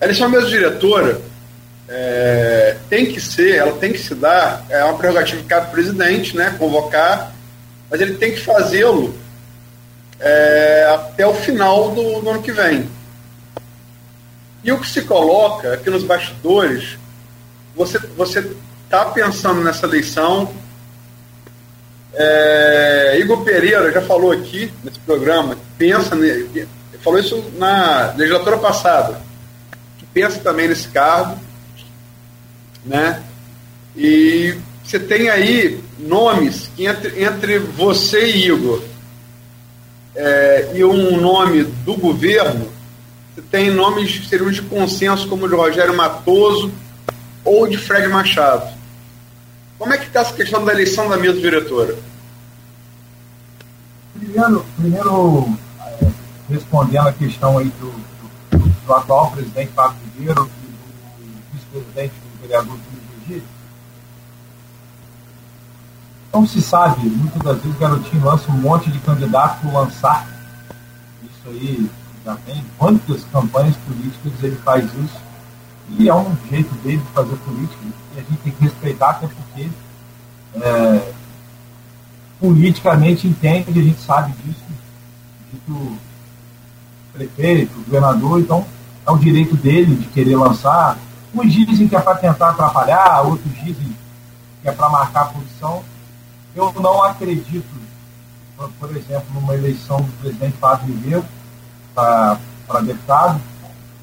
Ela é mesmo diretora é, tem que ser, ela tem que se dar, é uma prerrogativa de cada presidente, né, convocar, mas ele tem que fazê-lo é, até o final do, do, ano que vem. E o que se coloca aqui nos bastidores, você você está pensando nessa eleição. É, Igor Pereira já falou aqui nesse programa, pensa, falou isso na legislatura passada, que pensa também nesse cargo né? E você tem aí nomes que entre, entre você e Igor é, e um nome do governo, você tem nomes que seriam de consenso, como o de Rogério Matoso ou de Fred Machado. Como é que está essa questão da eleição da mesa diretora? Primeiro, primeiro é, respondendo a questão aí do, do, do atual presidente Fábio Ribeiro e do vice-presidente vereador Então se sabe, muitas das vezes o garotinho lança um monte de candidatos por lançar. Isso aí já tem. Quantas campanhas políticas ele faz isso? E é um jeito dele de fazer política. E a gente tem que respeitar, até porque é, politicamente entende, a gente sabe disso, dito prefeito, governador, então é o direito dele de querer lançar Uns dizem que é para tentar atrapalhar, outros dizem que é para marcar a posição. Eu não acredito, por exemplo, numa eleição do presidente Fábio Ribeiro para deputado.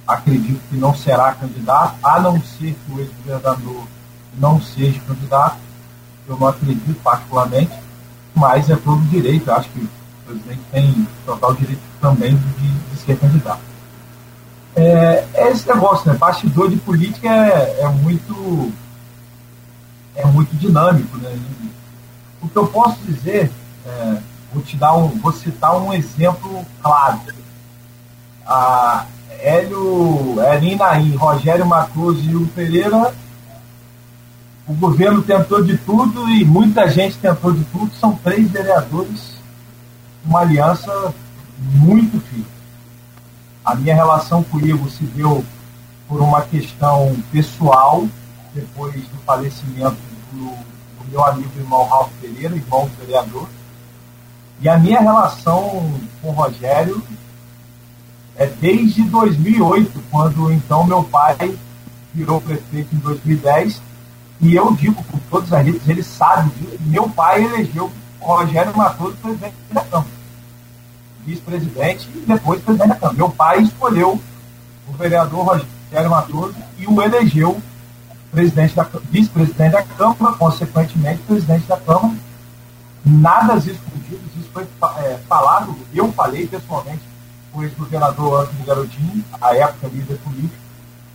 Acredito que não será candidato, a não ser que o ex-governador não seja candidato. Eu não acredito particularmente, mas é todo direito. Acho que o presidente tem total direito também de, de ser candidato é, é esse negócio, né? Bastidor de política é, é, muito é muito dinâmico, né? O que eu posso dizer, é, vou te dar um, vou citar um exemplo claro. A Hélio, Hélio Rogério Matoso e o Pereira, o governo tentou de tudo e muita gente tentou de tudo. São três vereadores, uma aliança muito firme. A minha relação com o Igor se deu por uma questão pessoal, depois do falecimento do, meu amigo irmão Ralf Pereira, irmão do vereador. E a minha relação com o Rogério é desde 2008, quando então meu pai virou prefeito em 2010. E eu digo com todas as letras, ele sabe. Meu pai elegeu o Rogério Matoso presidente da Câmara, vice-presidente e depois presidente da Câmara. Meu pai escolheu o vereador Rogério Matoso e o elegeu presidente da vice-presidente da Câmara, consequentemente presidente da Câmara. Nada escondido, isso foi é, falado, eu falei pessoalmente com o ex-governador Antônio Garotinho, à época líder político,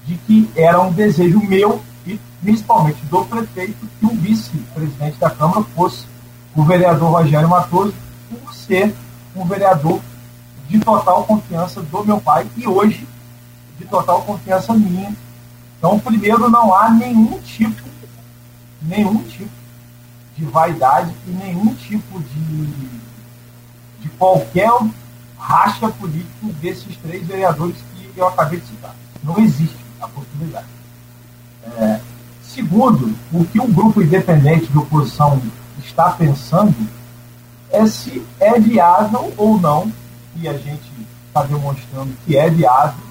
de que era um desejo meu e principalmente do prefeito que o vice-presidente da Câmara fosse o vereador Rogério Matoso, por ser um vereador de total confiança do meu pai e hoje de total confiança minha. Então, primeiro, não há nenhum tipo, nenhum tipo de vaidade e nenhum tipo de, de qualquer racha político desses três vereadores que eu acabei de citar. Não existe a possibilidade. É, segundo, o que um grupo independente de oposição está pensando é se é viável ou não, e a gente está demonstrando que é viável,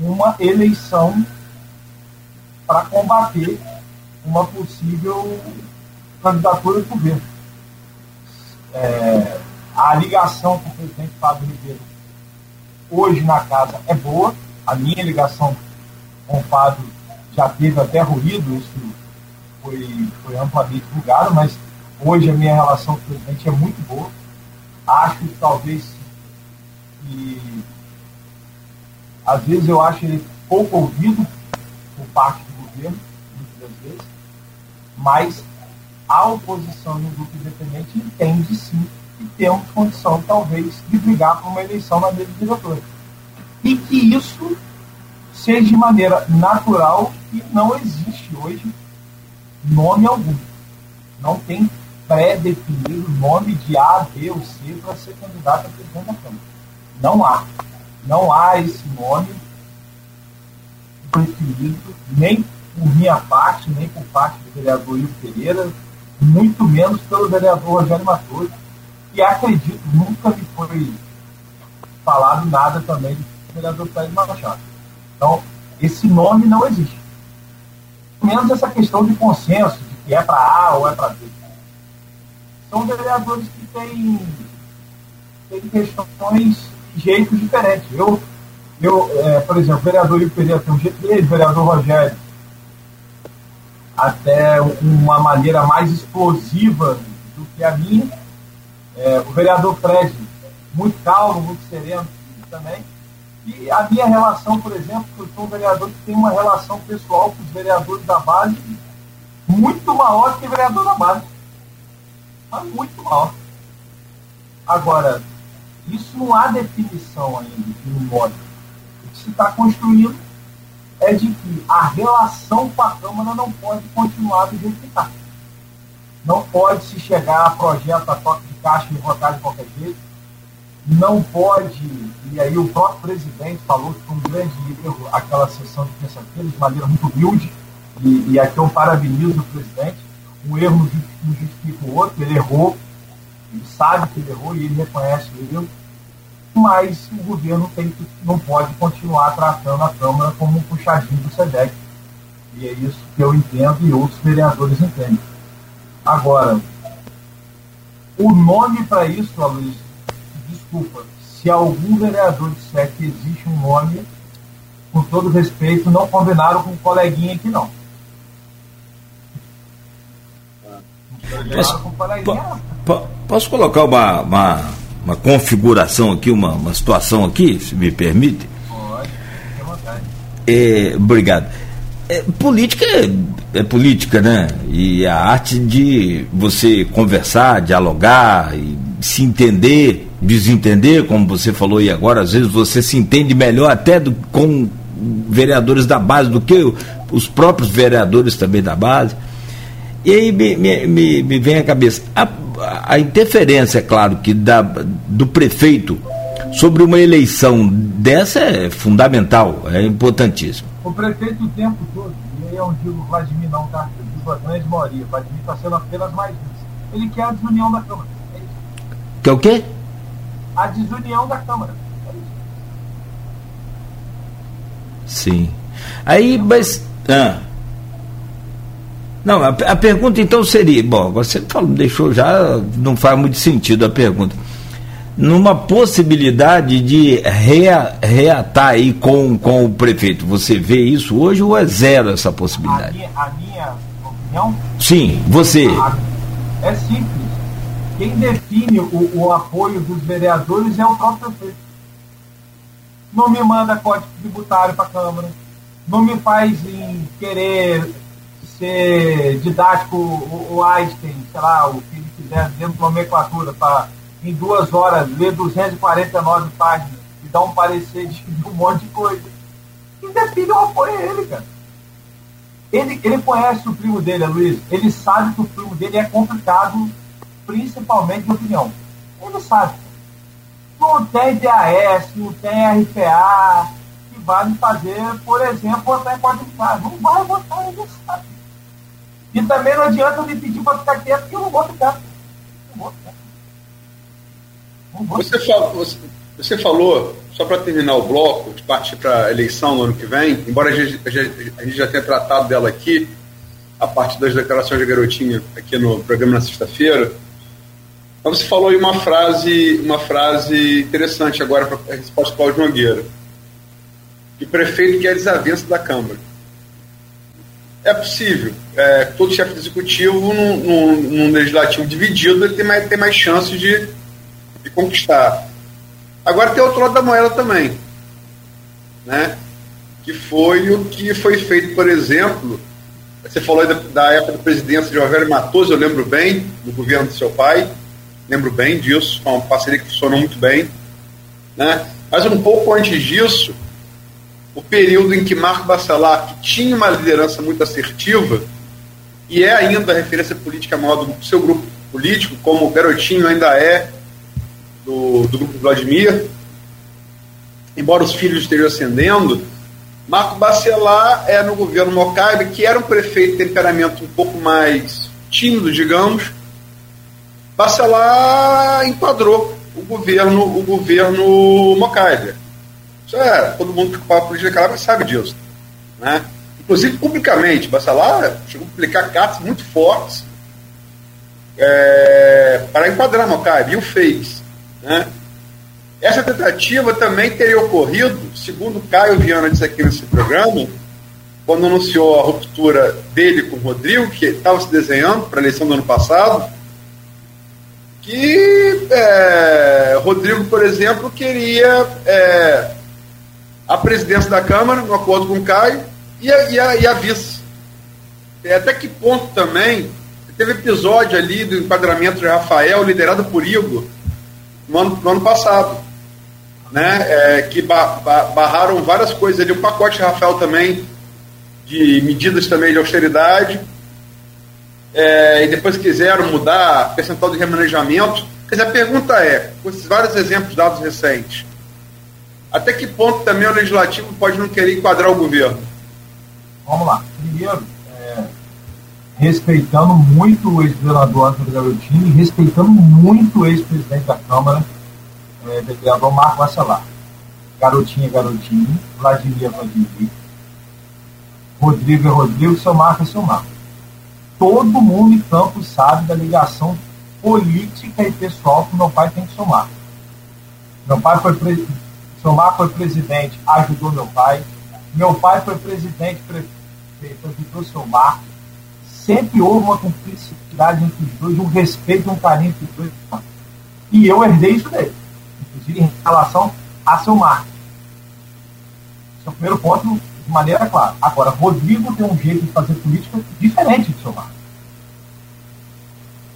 uma eleição para combater uma possível candidatura de governo. É, a ligação com o presidente Fábio Ribeiro hoje na casa é boa. A minha ligação com o Fábio já teve até ruído, isso foi, foi amplamente divulgado, mas hoje a minha relação com o presidente é muito boa. Acho que talvez que às vezes eu acho ele pouco ouvido por parte do governo, muitas das vezes, mas a oposição no grupo independente entende sim que temos condição, talvez, de brigar por uma eleição na diretora. E que isso seja de maneira natural e não existe hoje nome algum. Não tem pré-definido nome de A, B ou C para ser candidato a presidente da Câmara. Não há. Não há esse nome definido, nem por minha parte, nem por parte do vereador Ivo Pereira, muito menos pelo vereador Rogério Matoso, e acredito, nunca me foi falado nada também do vereador Fred Machado. Então, esse nome não existe. Menos essa questão de consenso, de que é para A ou é para B. São vereadores que têm, têm questões de jeitos diferentes. Eu, eu é, por exemplo, o vereador Ivo Pereira tem um jeito dele, o vereador Rogério até uma maneira mais explosiva do que a minha. É, o vereador Fred, muito calmo, muito sereno também. E a minha relação, por exemplo, eu sou um vereador que tem uma relação pessoal com os vereadores da base muito maior que o vereador da base. Mas muito maior. Agora, isso não há definição ainda de um modo. O que se está construindo é de que a relação com a Câmara não pode continuar do jeito que está. Não pode se chegar a projeto a toque de caixa e votar de qualquer jeito. Não pode, e aí o próprio presidente falou que foi um grande erro aquela sessão de terça-feira, de maneira muito humilde, e, e aqui eu parabenizo o presidente, um erro não justifica o outro, ele errou, ele sabe que ele errou e ele reconhece o erro, mas o governo tem não pode continuar tratando a Câmara como um puxadinho do SEDEC. E é isso que eu entendo e outros vereadores entendem. Agora, o nome para isso, Aloysio, desculpa, se algum vereador disser que existe um nome, com todo respeito, não combinaram com o coleguinha aqui, não. Posso, po, posso colocar uma, uma, uma, configuração aqui, uma, uma situação aqui, se me permite? Pode, fique vontade. É, obrigado. É, política é, é, política, né? E a arte de você conversar, dialogar e se entender desentender, como você falou aí agora, às vezes você se entende melhor até do, com vereadores da base do que os próprios vereadores também da base. E aí me, me, me vem à cabeça a, a interferência, é claro, que da, do prefeito sobre uma eleição dessa é fundamental, é importantíssimo. O prefeito o tempo todo, e aí eu digo Vladimir não, tá? Eu digo a grande maioria, Vladimir está sendo apenas mais um. Ele quer a desunião da Câmara. É isso. Quer o quê? A desunião da Câmara. É isso. Sim. Aí, mas. Ah. Não, a, a, pergunta então seria, bom, você falou, deixou já, não faz muito sentido a pergunta. Numa possibilidade de rea, reatar aí com, com o prefeito, você vê isso hoje ou é zero essa possibilidade? A minha, a minha opinião? Sim, você. É simples. Quem define o, o apoio dos vereadores é o próprio prefeito. Não me manda código tributário para a Câmara, não me faz em querer ser didático o, o Einstein, sei lá, o que ele quiser dentro de nomenclatura, para em duas horas ler 249 páginas e dar um parecer de um monte de coisa. Quem define o apoio é ele, cara. Ele, ele conhece o primo dele, Luiz. Ele sabe que o primo dele é complicado, principalmente de opinião. Ele sabe. Não tem DAS, não tem RPA, que vai me fazer, por exemplo, votar em quadriculado. Não vai votar, ele sabe. E também não adianta me pedir para ficar quieto, porque eu não vou ficar. Não vou ficar. Não vou Você, falou, você, você falou, só para terminar o bloco, de partir para a eleição no ano que vem, embora a gente, a gente já tenha tratado dela aqui, a partir das declarações de garotinha aqui no programa na sexta-feira, mas você falou aí uma frase, uma frase interessante agora para a resposta do Cláudio Nogueira. Que prefeito quer desavença da Câmara. É possível. É, todo chefe executivo, num, num, num, legislativo dividido, ele tem mais, tem mais chance de, de conquistar. Agora tem outro lado da moeda também. Né? Que foi o que foi feito, por exemplo, você falou da, da época da presidência de Roberto Matoso, eu lembro bem, do governo do seu pai, lembro bem disso, foi uma parceria que funcionou muito bem. Né? Mas um pouco antes disso, o período em que Marco Bacelar, que tinha uma liderança muito assertiva, e é ainda a referência política maior do seu grupo político, como o Garotinho ainda é do, do grupo Vladimir, embora os filhos estejam ascendendo, Marco Bacelar é no governo Mocaibe, que era um prefeito de temperamento um pouco mais tímido, digamos. Bacelar enquadrou o governo, o governo Mocaibe. Isso é, todo mundo que ocupa a política calabre sabe disso. Né? Inclusive, publicamente, Bacelar chegou a publicar cartas muito fortes é, para enquadrar Mocaibe, e o fez. Né? Essa tentativa também teria ocorrido, segundo Caio Viana disse aqui nesse programa, quando anunciou a ruptura dele com o Rodrigo, que estava se desenhando para a eleição do ano passado, que é, Rodrigo, por exemplo, queria é, a presidência da Câmara, no acordo com o Caio, e a, e a, e a vice. É, até que ponto também teve episódio ali do enquadramento de Rafael, liderado por Igor, no ano, no ano passado. Né, é, que ba, ba, barraram várias coisas ali, o pacote Rafael também, de medidas também de austeridade, é, e depois quiseram mudar percentual de remanejamento. Quer dizer, a pergunta é, com esses vários exemplos dados recentes, até que ponto também o legislativo pode não querer enquadrar o governo? Vamos lá. Primeiro, é, respeitando muito o ex-vereador Antônio Garotinho e respeitando muito o ex-presidente da Câmara, é, vereador Marco Bacelar. Garotinho é garotinho, Vladimir Vladimir, Rodrigo é Rodrigo, seu Marco é seu Marco. Todo mundo em campo sabe da ligação política e pessoal que meu pai tem com seu Marco. Meu pai foi seu foi presidente, ajudou meu pai. Meu pai foi presidente, prefeito, ajudou seu Mar. Sempre houve uma cumplicidade entre os dois, um respeito, um carinho entre os dois. E eu herdei isso dele, inclusive em relação a seu Mar. O primeiro ponto, de maneira clara. Agora, Rodrigo tem um jeito de fazer política diferente do seu Mar.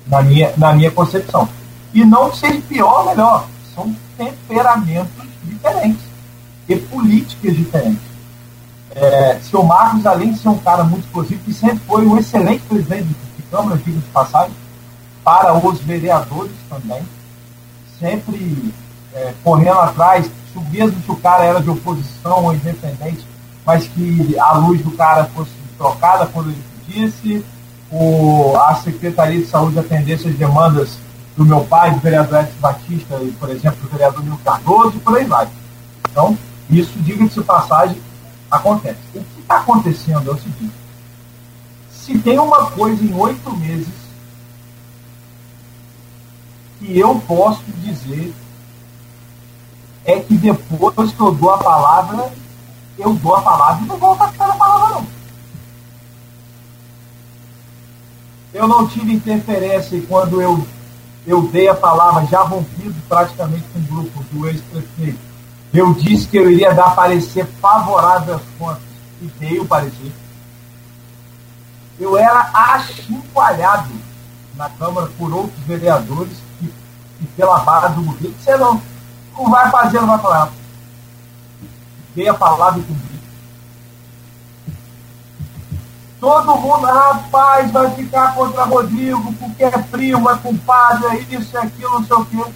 Na minha, na minha concepção. E não ser pior ou melhor. São temperamentos diferentes e políticas diferentes. É, seu Marcos, além de ser um cara muito explosivo, que sempre foi um excelente presidente de Câmara, digo de passagem, para os vereadores também, sempre é, correndo atrás, mesmo se o cara era de oposição ou independente, mas que a luz do cara fosse trocada quando ele pedisse, o, a Secretaria de Saúde atendesse as demandas do meu pai, do vereador Edson Batista, e, por exemplo, do vereador Nilo Cardoso, e por aí vai. Então, isso, diga-se passagem, acontece. O que está acontecendo é o seguinte: se tem uma coisa em oito meses que eu posso dizer é que depois que eu dou a palavra, eu dou a palavra e não volto a ficar na palavra, não. Eu não tive interferência quando eu, eu dei a palavra, já rompido praticamente com o grupo do ex-prefeito. Eu disse que eu iria dar parecer favorável às contas e dei o parecer. Eu era achincalhado na Câmara por outros vereadores e, e pela base do governo. Você não, não vai fazer, vai falar. Dei a palavra cumpri. Todo mundo, rapaz, vai ficar contra Rodrigo, porque é primo, é compadre, é isso, é aquilo, não sei o quê.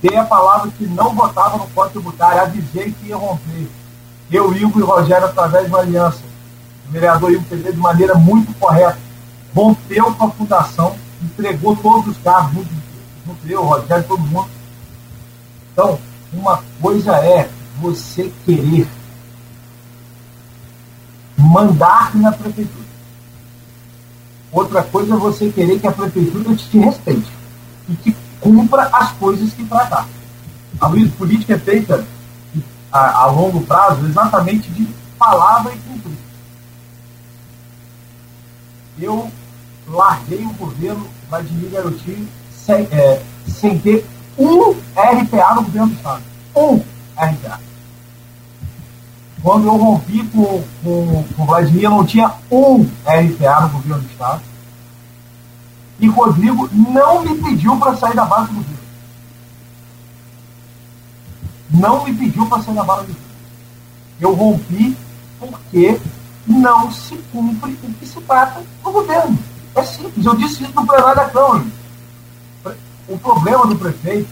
Dei a palavra que não votava no Código Tributário, avisei que ia romper. Eu, Igor e Rogério, através de uma aliança. O vereador Igor de maneira muito correta, rompeu com a fundação, entregou todos os carros, junto eu, Rogério, todo mundo. Então, uma coisa é você querer mandar na prefeitura. Outra coisa é você querer que a prefeitura te respeite e que cumpra as coisas que tratar. A política é feita a, a, longo prazo exatamente de palavra e cumprir. Eu larguei o governo Vladimir Garotinho sem, é, sem ter um RPA no governo do Estado. Um RPA. Quando eu rompi com, com, com o Vladimir, não tinha um RPA no governo do Estado. E Rodrigo não me pediu para sair da base do governo. Não me pediu para sair da base do governo. Eu rompi porque não se cumpre o que se trata no governo. É simples. Eu disse isso no plenário da Câmara. O problema do prefeito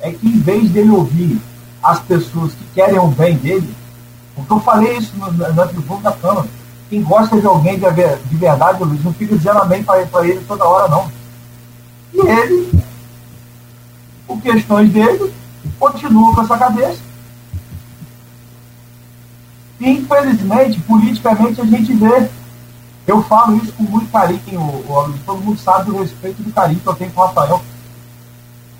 é que, em vez dele ouvir as pessoas que querem o bem dele, porque eu falei isso no, na tribuna da Câmara. Quem gosta de alguém de, de verdade, Luiz, não fica dizendo amém para ele toda hora, não. E ele, por questões dele, continua com essa cabeça. E, infelizmente, politicamente, a gente vê. Eu falo isso com muito carinho, o, todo mundo sabe do respeito do carinho que eu tenho com o Rafael.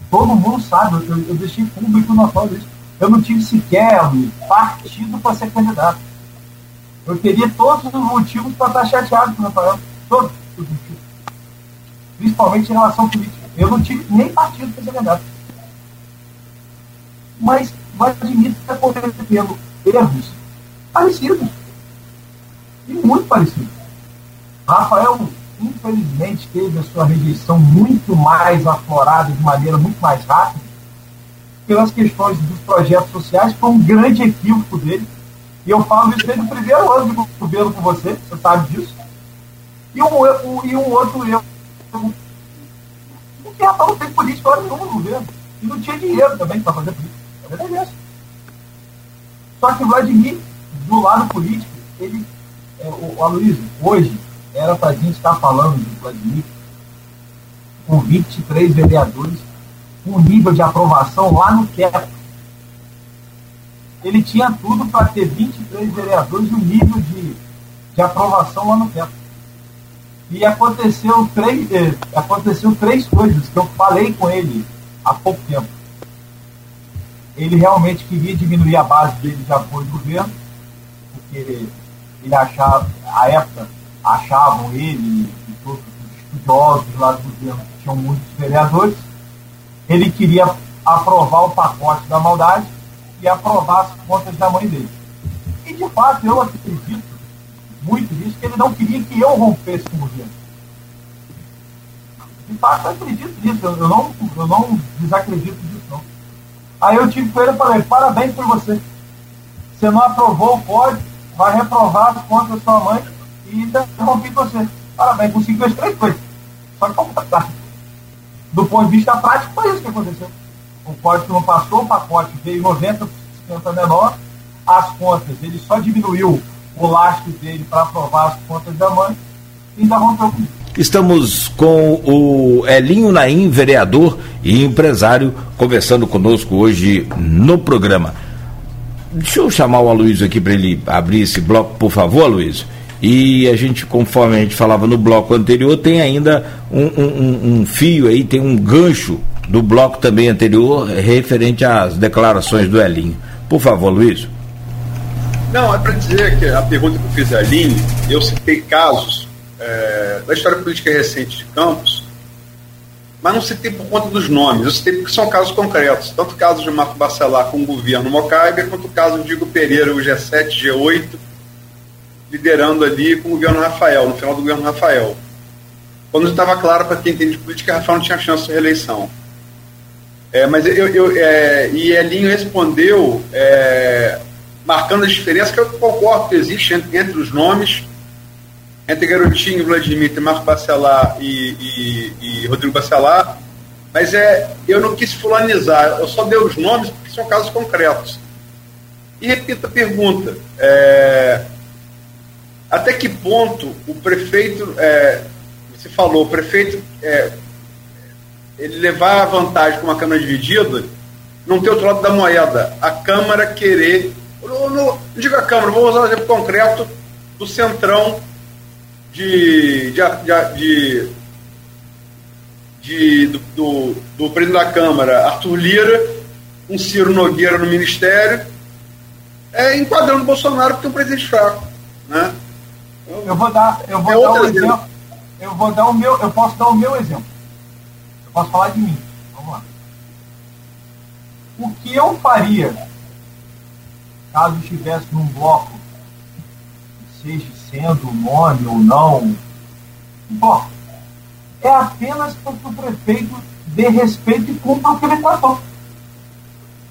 Todo mundo sabe, eu, eu deixei público notório isso. Eu não tive sequer partido para ser candidato. Eu teria todos os motivos para estar chateado com o Rafael. Todos os motivos. Principalmente em relação política. Eu não tive nem partido para ser candidato. Mas Vladimir está cometendo erros parecidos. E muito parecidos. Rafael, infelizmente, teve a sua rejeição muito mais aflorada de maneira muito mais rápida pelas questões dos projetos sociais, foi um grande equívoco dele. E eu falo isso desde o primeiro ano de governo com você, você sabe disso. E um, um, e um outro erro. Porque Rafael não tem política hora no governo. E não tinha dinheiro também para fazer política. É Só que o Vladimir, do lado político, ele, é, o Aloysio, hoje, era para a gente estar falando de Vladimir com 23 vereadores um nível de aprovação lá no quieto. Ele tinha tudo para ter 23 vereadores e um nível de, de aprovação lá no quieto. E aconteceu três, eh, aconteceu três coisas que eu falei com ele há pouco tempo. Ele realmente queria diminuir a base dele de apoio do governo, porque ele achava, à época, achavam ele e todos os estudiosos lá do governo que tinham muitos vereadores ele queria aprovar o pacote da maldade e aprovar as contas da mãe dele. E de fato eu acredito muito nisso, que ele não queria que eu rompesse com o governo. De fato, eu acredito nisso, eu não, eu não desacredito disso, não. Aí eu tive com ele e falei, parabéns por você. Você não aprovou o código, vai reprovar as contas da sua mãe e ainda rompi com você. Parabéns, conseguiu as três coisas. Só que do ponto de vista prático, foi isso que aconteceu. O código não passou, o pacote veio 90% menor as contas, ele só diminuiu o lastro dele para aprovar as contas da mãe e ainda rompeu comigo. Estamos com o Elinho Naim, vereador e empresário, conversando conosco hoje no programa. Deixa eu chamar o Aloysio aqui para ele abrir esse bloco, por favor, Aloysio. E a gente, conforme a gente falava no bloco anterior, tem ainda um, um, um fio aí, tem um gancho do bloco também anterior referente às declarações do Elinho. Por favor, Luiz. Não, é para dizer que a pergunta que eu fiz a Aline, eu citei casos é, da história política recente de Campos, mas não citei por conta dos nomes, eu citei porque são casos concretos, tanto o caso de Marco Bacelar com o governo Mocaibe, quanto o caso de Diego Pereira, o G7, G8, liderando ali com o governo Rafael, no final do governo Rafael. Quando estava claro para quem entende política, Rafael não tinha chance de reeleição. É, mas eu, eu é, e Elinho respondeu é, marcando as diferenças que eu concordo que existe entre, entre os nomes, entre Garotinho, Vladimir, Marco Bacelar e, e, e, Rodrigo Bacelar, mas é, eu não quis fulanizar, eu só dei os nomes porque são casos concretos. E repito a pergunta, é, até que ponto o prefeito, é, você falou, o prefeito é, ele levar a vantagem com uma Câmara dividida, não ter outro lado da moeda. A Câmara querer. No, no, não digo a Câmara, vou usar um exemplo concreto do centrão de, de, de, de do, do, do, presidente da Câmara, Arthur Lira, um Ciro Nogueira no Ministério, é, enquadrando o Bolsonaro porque é um presidente fraco. Né? Eu vou dar, eu vou é dar um exemplo. exemplo. Eu vou dar o meu, eu posso dar o meu exemplo. Posso falar de mim. Vamos lá. O que eu faria caso estivesse num bloco, seja sendo o nome ou não, bom, é apenas para que o prefeito dê respeito e cumpra o que ele tratou.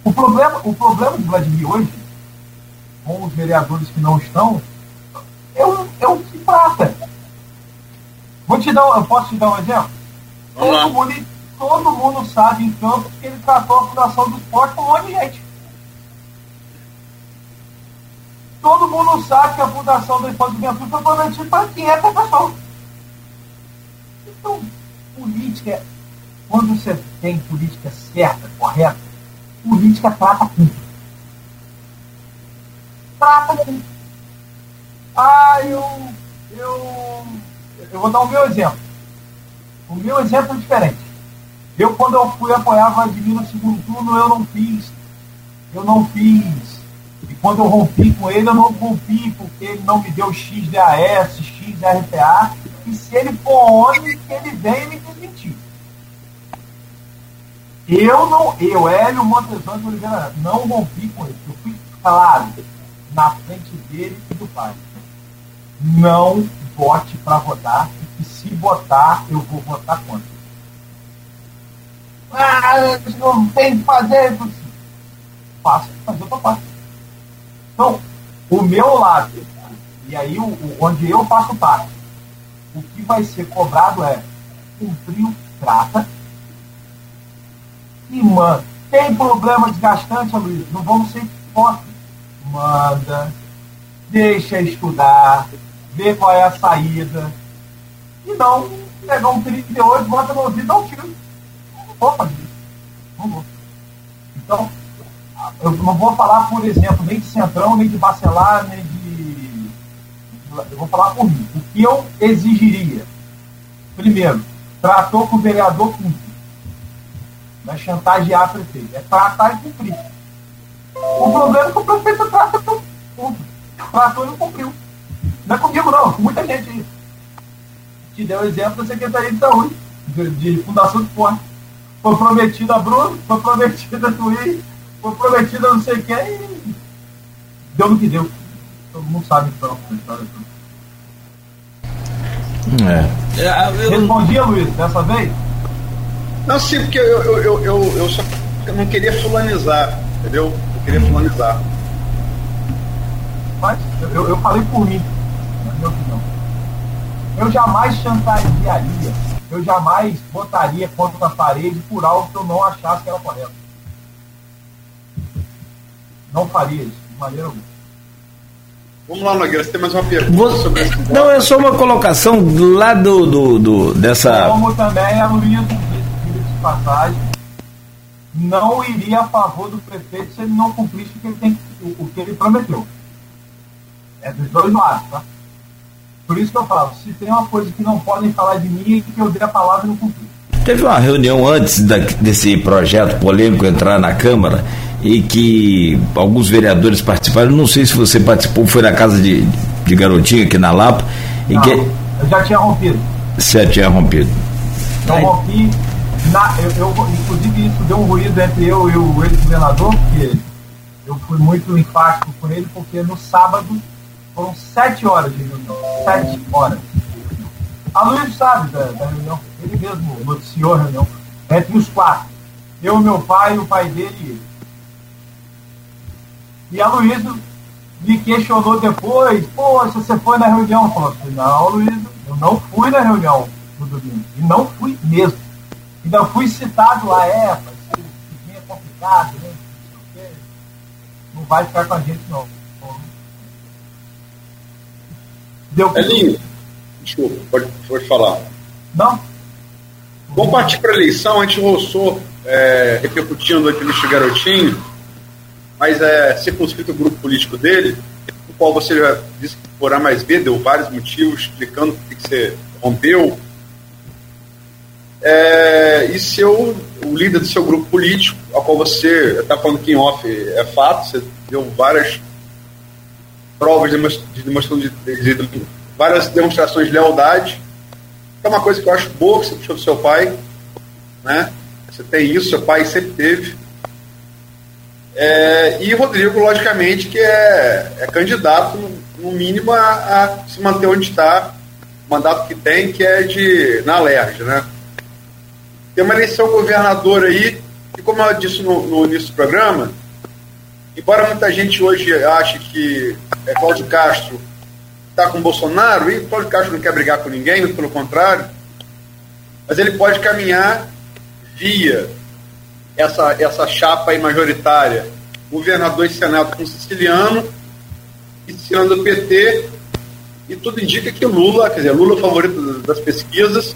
O problema, o problema de Vladimir hoje, com os vereadores que não estão, te dar, eu posso te dar um exemplo? Todo mundo, todo mundo sabe em Campos que ele tratou a Fundação do Esporte com um monte de gente. Todo mundo sabe que a Fundação do Esporte do Juventude foi prometida para quem é professor. Então, política, quando você tem política certa, correta, política trata com. Trata com. Ah, eu, eu. Eu vou dar o meu exemplo. O meu exemplo é diferente. Eu, quando eu fui apoiar Vladimir no segundo turno, eu não fiz. Eu não fiz. E quando eu rompi com ele, eu não rompi porque ele não me deu XDAS, XRPA. E se ele for onde, ele venha me desmentir. Eu não, eu, Hélio Montezano de Oliveira, não rompi com ele. Eu fui claro na frente dele e do pai. Não vote para votar, e se votar, eu vou votar contra. Ah, não tem que fazer. Faça, fazer outra parte. Então, o meu lado, e aí o, o, onde eu faço parte, o que vai ser cobrado é cumprir o trata e manda. Tem problema desgastante, Luiz? Não vamos ser fortes. Manda, deixa estudar, vê qual é a saída. E não pegar um 38, bota no ouvido e dá um tiro vou fazer isso. Não vou. Então, eu não vou falar, por exemplo, nem de Centrão, nem de Bacelar, nem de. Eu vou falar por mim. O que eu exigiria? Primeiro, tratou com o vereador cumprir. Não é chantagear prefeito, é tratar e cumprir. O problema é que o prefeito trata com ponto. Tratou e não cumpriu. Não é comigo, não, com muita gente aí. Te deu exemplo da Secretaria de Saúde, de, de Fundação de Ponte foi prometida a Bruno, foi prometida a Twin, foi prometida não sei quem e deu no que deu. Todo mundo sabe então a história É. é eu... Respondia, Luiz, dessa vez? Não, sim, porque eu, eu, eu, eu, eu só eu não queria fulanizar, entendeu? Eu queria fulanizar. Mas eu, eu falei por mim, minha opinião. Eu jamais chantagearia eu jamais botaria contra a parede por algo que eu não achasse que era correto. Não faria isso. maneira alguma. Vamos lá, Nogueira, você tem mais uma pergunta sobre esse Não, é só uma colocação do lado do, do, dessa. Como também a Luísa disse de passagem, não iria a favor do prefeito se ele não cumprisse o que ele, tem, o, o que ele prometeu. É dos dois lados, tá? Por isso que eu falo, se tem uma coisa que não podem falar de mim é que eu dei a palavra e não cumpri. Teve uma reunião antes da, desse projeto polêmico entrar na Câmara e que alguns vereadores participaram. Não sei se você participou, foi na casa de, de Garotinho aqui na Lapa. E não, que... Eu já tinha rompido. Você já tinha rompido. Eu rompi. Na, eu, eu, inclusive, isso deu um ruído entre eu e o ex-governador, porque eu fui muito enfático com ele, porque no sábado foram sete horas de reunião. Sete horas. A Luiz sabe da, da reunião, ele mesmo noticiou a reunião, entre os quatro. Eu, meu pai, o pai dele e ele. E a Luísa me questionou depois, pô, você foi na reunião, eu falei, assim, não, Luísa, eu não fui na reunião no domingo. E não fui mesmo. Ainda fui citado lá, é, mas é complicado, né? Não vai ficar com a gente não. Deu Elinho, desculpa, pode, pode falar. Não? Vamos partir para a eleição, a gente roçou, é, repercutindo a entrevista Garotinho, mas é circunscrito o grupo político dele, o qual você já disse que por A mais B deu vários motivos, explicando por que você rompeu. É, e seu, o líder do seu grupo político, ao qual você está falando que em off é fato, você deu várias provas de demonstração de, de, de, várias demonstrações de lealdade. É uma coisa que eu acho boa que você puxou do seu pai, né? Você tem isso, seu pai sempre teve. É, e Rodrigo, logicamente, que é, é candidato, no mínimo, a, a, se manter onde está, o mandato que tem, que é de na LERJ, né? Tem uma eleição governador aí, e como eu disse no, no início do programa, embora muita gente hoje ache que é Cláudio Castro está com Bolsonaro, e Cláudio Castro não quer brigar com ninguém, pelo contrário, mas ele pode caminhar via essa, essa chapa aí majoritária, governador e senado com siciliano, siciliano do PT, e tudo indica que Lula, quer dizer, Lula é o favorito das pesquisas,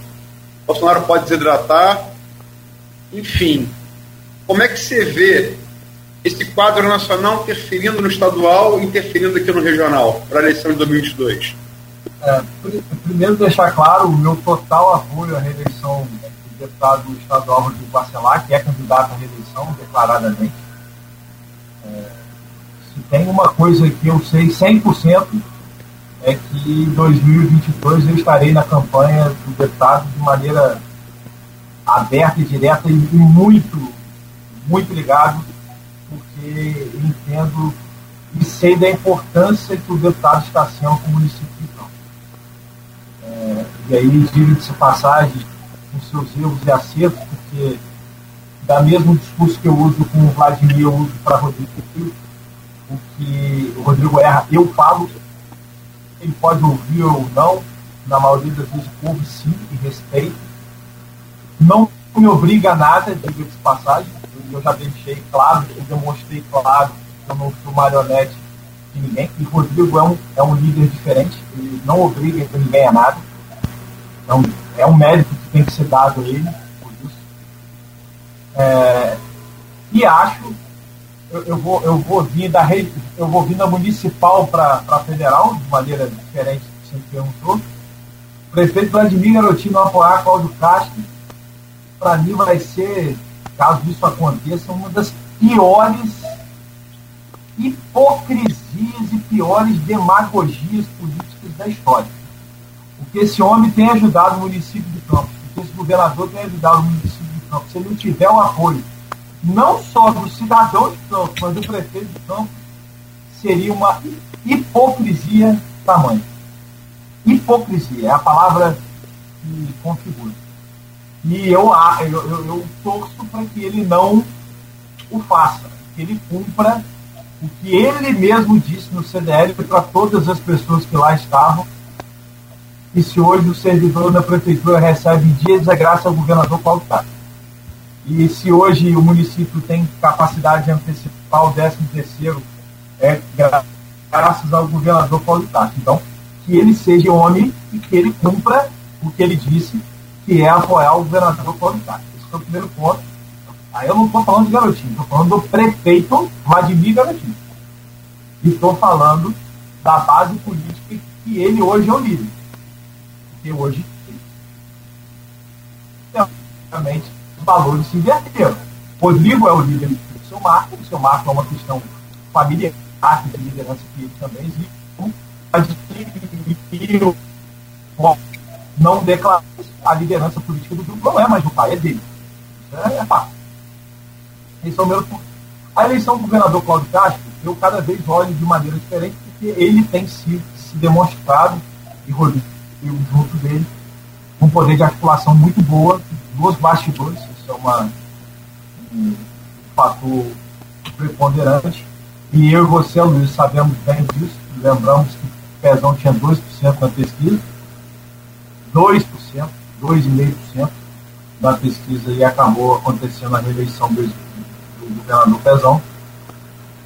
Bolsonaro pode desidratar, enfim. Como é que você vê esse quadro nacional interferindo no estadual interferindo aqui no regional para a eleição de 2022? É, primeiro deixar claro o meu total apoio à reeleição deputado estadual Rodrigo Barcelar, que é candidato à reeleição declaradamente. É, se tem uma coisa que eu sei 100% é que em 2022 eu estarei na campanha do deputado de maneira aberta e direta e muito, muito ligado, porque entendo e sei da importância que o deputado está sendo com o município de. É, e aí, diga-se passagem, com seus erros e acertos, porque da mesmo discurso que eu uso com o Vladimir, eu uso para Rodrigo. O que o Rodrigo erra, eu falo, ele pode ouvir ou não, na maioria das vezes ouve sim e respeito. Não me obriga a nada, diga de passagem, eu já deixei claro, eu demonstrei claro que eu não sou marionete de ninguém, e Rodrigo é um, é um líder diferente, ele não obriga ninguém a nada. Então, é um mérito que tem que ser dado a ele por isso. É, e acho, eu, eu, vou, eu vou vir da rede, eu vou vir da municipal para federal, de maneira diferente do que você perguntou. O prefeito Vladimir Garotinho apoiar Cláudio Castro, para mim vai ser, caso isso aconteça, uma das piores hipocrisias e piores demagogias políticas da história que esse homem tem ajudado o município de Campos, que esse governador tem ajudado o município de Campos. Se ele não tiver o apoio, não só do cidadão de Campos, mas do prefeito de Campos, seria uma hipocrisia tamanha. Hipocrisia é a palavra que configura. E eu, eu, eu, eu torço para que ele não o faça, que ele cumpra o que ele mesmo disse no CDL para todas as pessoas que lá estavam, e se hoje o servidor da prefeitura recebe dias, é graças ao governador Paulo Castro. E se hoje o município tem capacidade de antecipar o 13 terceiro é graças ao governador Paulo Castro. Então, que ele seja homem e que ele cumpra o que ele disse, que é apoiar o governador Paulo Castro. Esse é o primeiro ponto. Aí eu não estou falando de garotinho, estou falando do prefeito Vladimir Garotinho. E estou falando da base política que ele hoje é o líder. Porque hoje, realmente, os valores se inverteram. Rodrigo é o líder do seu Marco, o seu Marco é uma questão familiar, de liderança que ele também existe. Não declara a liderança política do grupo, não é mais do pai, é dele. É, é fácil. Esse é o meu. A eleição do governador Cláudio Castro, eu cada vez olho de maneira diferente, porque ele tem se, se demonstrado, e Rodrigo junto dele, um poder de articulação muito boa, dos bastidores, isso é uma, um fator preponderante. E eu e você, Luiz, sabemos bem disso. Lembramos que o Pezão tinha 2% na pesquisa, 2%, 2,5% da pesquisa e acabou acontecendo a reeleição do, do governador Pezão.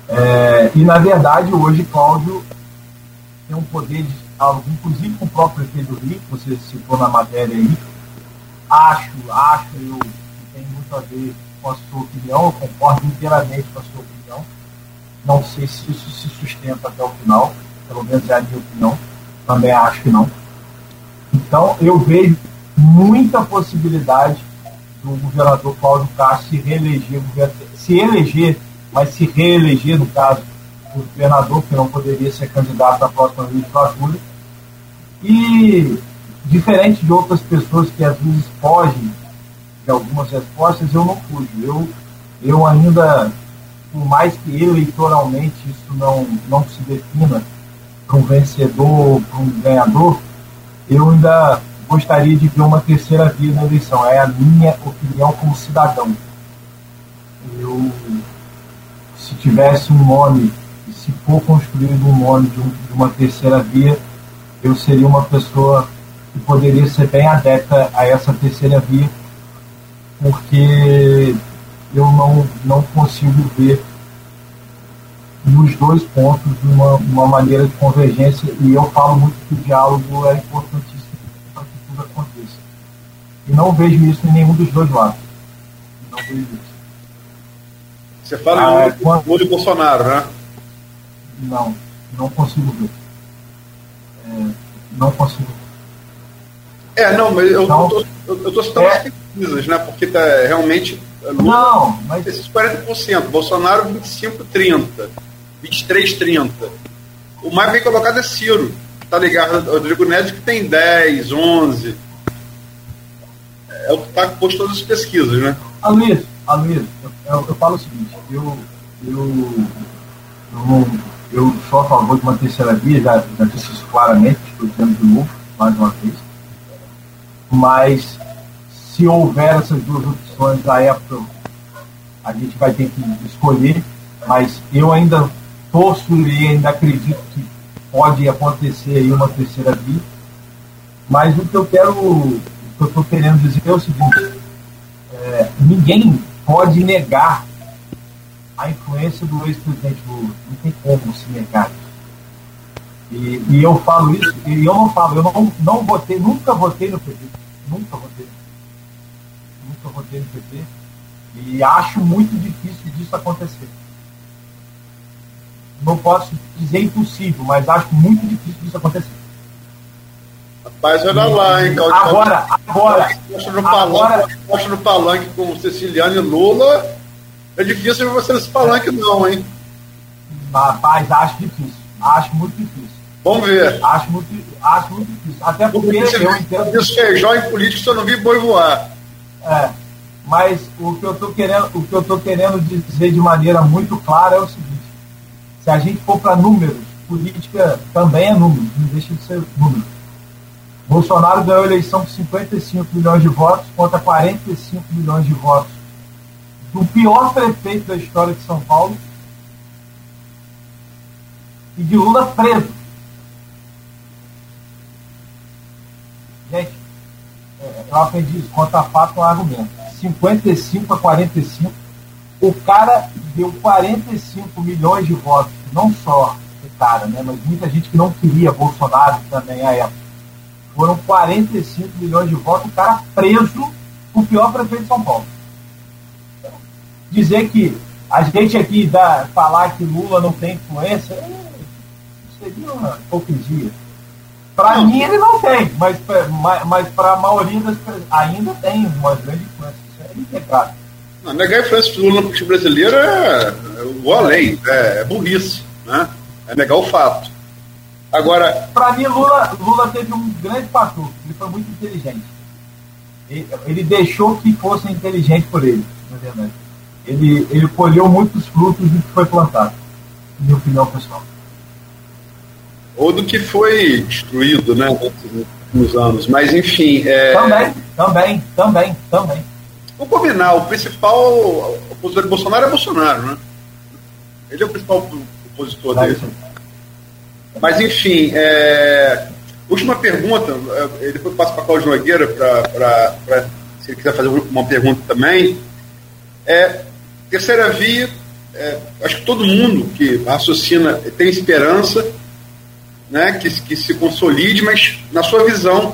É, e, na verdade, hoje Cláudio tem um poder de algo, inclusive com o próprio prefeito do Rio, que você citou na matéria aí. Acho, acho eu que tem muito a ver com a sua opinião, eu concordo inteiramente com a sua opinião. Não sei se isso se sustenta até o final, pelo menos é a minha opinião. Também acho que não. Então, eu vejo muita possibilidade do governador Cláudio Castro se reeleger, se eleger, mas se reeleger, no caso, o governador, que não poderia ser candidato à próxima legislatura. E, diferente de outras pessoas que às vezes fogem de algumas respostas, eu não fujo. Eu, eu ainda, por mais que eleitoralmente isso não, não se defina para um vencedor, para um ganhador, eu ainda gostaria de ver uma terceira via na eleição. É a minha opinião como cidadão. Eu, se tivesse um nome, se for construído um nome de, um, de uma terceira via, eu seria uma pessoa que poderia ser bem adepta a essa terceira via, porque eu não, não consigo ver nos dois pontos uma, uma maneira de convergência, e eu falo muito que o diálogo é importantíssimo para que tudo aconteça. E não vejo isso em nenhum dos dois lados. Não vejo isso. Você fala ah, em quando... Bolsonaro, né? Não, não consigo ver. É, não consigo ver. É, não, mas eu estou eu, tô citando é, as pesquisas, né? Porque tá, realmente. Lula, não, mas. Esses 40%, Bolsonaro 25, 30, 23, 30. O mais bem colocado é Ciro. Tá ligado Rodrigo Neves que tem 10, 11. É o que está posto todas as pesquisas, né? Aloysio, Aloysio, eu, eu, eu falo o seguinte, eu, eu, eu eu sou a favor de uma terceira via, já, já disse isso claramente, estou dizendo de novo, mais uma vez. Mas se houver essas duas opções à época, a gente vai ter que escolher, mas eu ainda torço e ainda acredito que pode acontecer aí uma terceira via. Mas o que eu quero, o que eu estou querendo dizer é o seguinte, é, ninguém pode negar a influência do ex-presidente Lula. Não tem como se negar e, e, eu falo isso, e eu não falo, eu não, não votei, nunca votei no PT. Nunca votei. Nunca votei no PT. E acho muito difícil disso acontecer. Não posso dizer impossível, mas acho muito difícil disso acontecer. Rapaz, olha lá, hein, Claudio. Agora, agora. Mostra no, palanque, no palanque com Ceciliano e Lula é difícil você nesse palanque, não, hein? Rapaz, acho difícil. Acho muito difícil. Vamos ver. Acho muito, acho muito difícil. Até porque eu entendo. Isso feijão em político, só não vi boi voar. É. Mas o que eu estou querendo, o que eu tô querendo dizer de maneira muito clara é o seguinte: se a gente for para números, política também é número, não deixa de ser número. Bolsonaro ganhou a eleição com 55 milhões de votos contra 45 milhões de votos do pior prefeito da história de São Paulo e de Lula preso. Gente, é, eu aprendi isso, contra fato um argumento. 55 a 45, o cara deu 45 milhões de votos, não só o cara, né, mas muita gente que não queria Bolsonaro também à época. Foram 45 milhões de votos, o cara preso, o pior prefeito de São Paulo. Dizer que a gente aqui dá, falar que Lula não tem influência, é, seria uma hipocrisia. Para mim ele não tem, mas, mas para a maioria das pessoas ainda tem uma grande influência. Isso é integrado. Não, negar a influência do Lula no político brasileiro é, é vou além, é, é burrice, né? É negar o fato. Agora. Para mim, Lula, Lula teve um grande fator. Ele foi muito inteligente. Ele, ele deixou que fosse inteligente por ele, na verdade. Ele, ele colheu muitos frutos do que foi plantado, minha opinião pessoal ou do que foi destruído né, nos anos. Mas, enfim. É... Também, também, também, também. Vamos combinar, o principal opositor de Bolsonaro é Bolsonaro, né? Ele é o principal opositor dele. Mas, enfim, é... última pergunta, é, depois passo para Cláudio Nogueira, para se ele quiser fazer uma pergunta também. É, terceira via, é, acho que todo mundo que raciocina tem esperança né, que, que se consolide, mas na sua visão,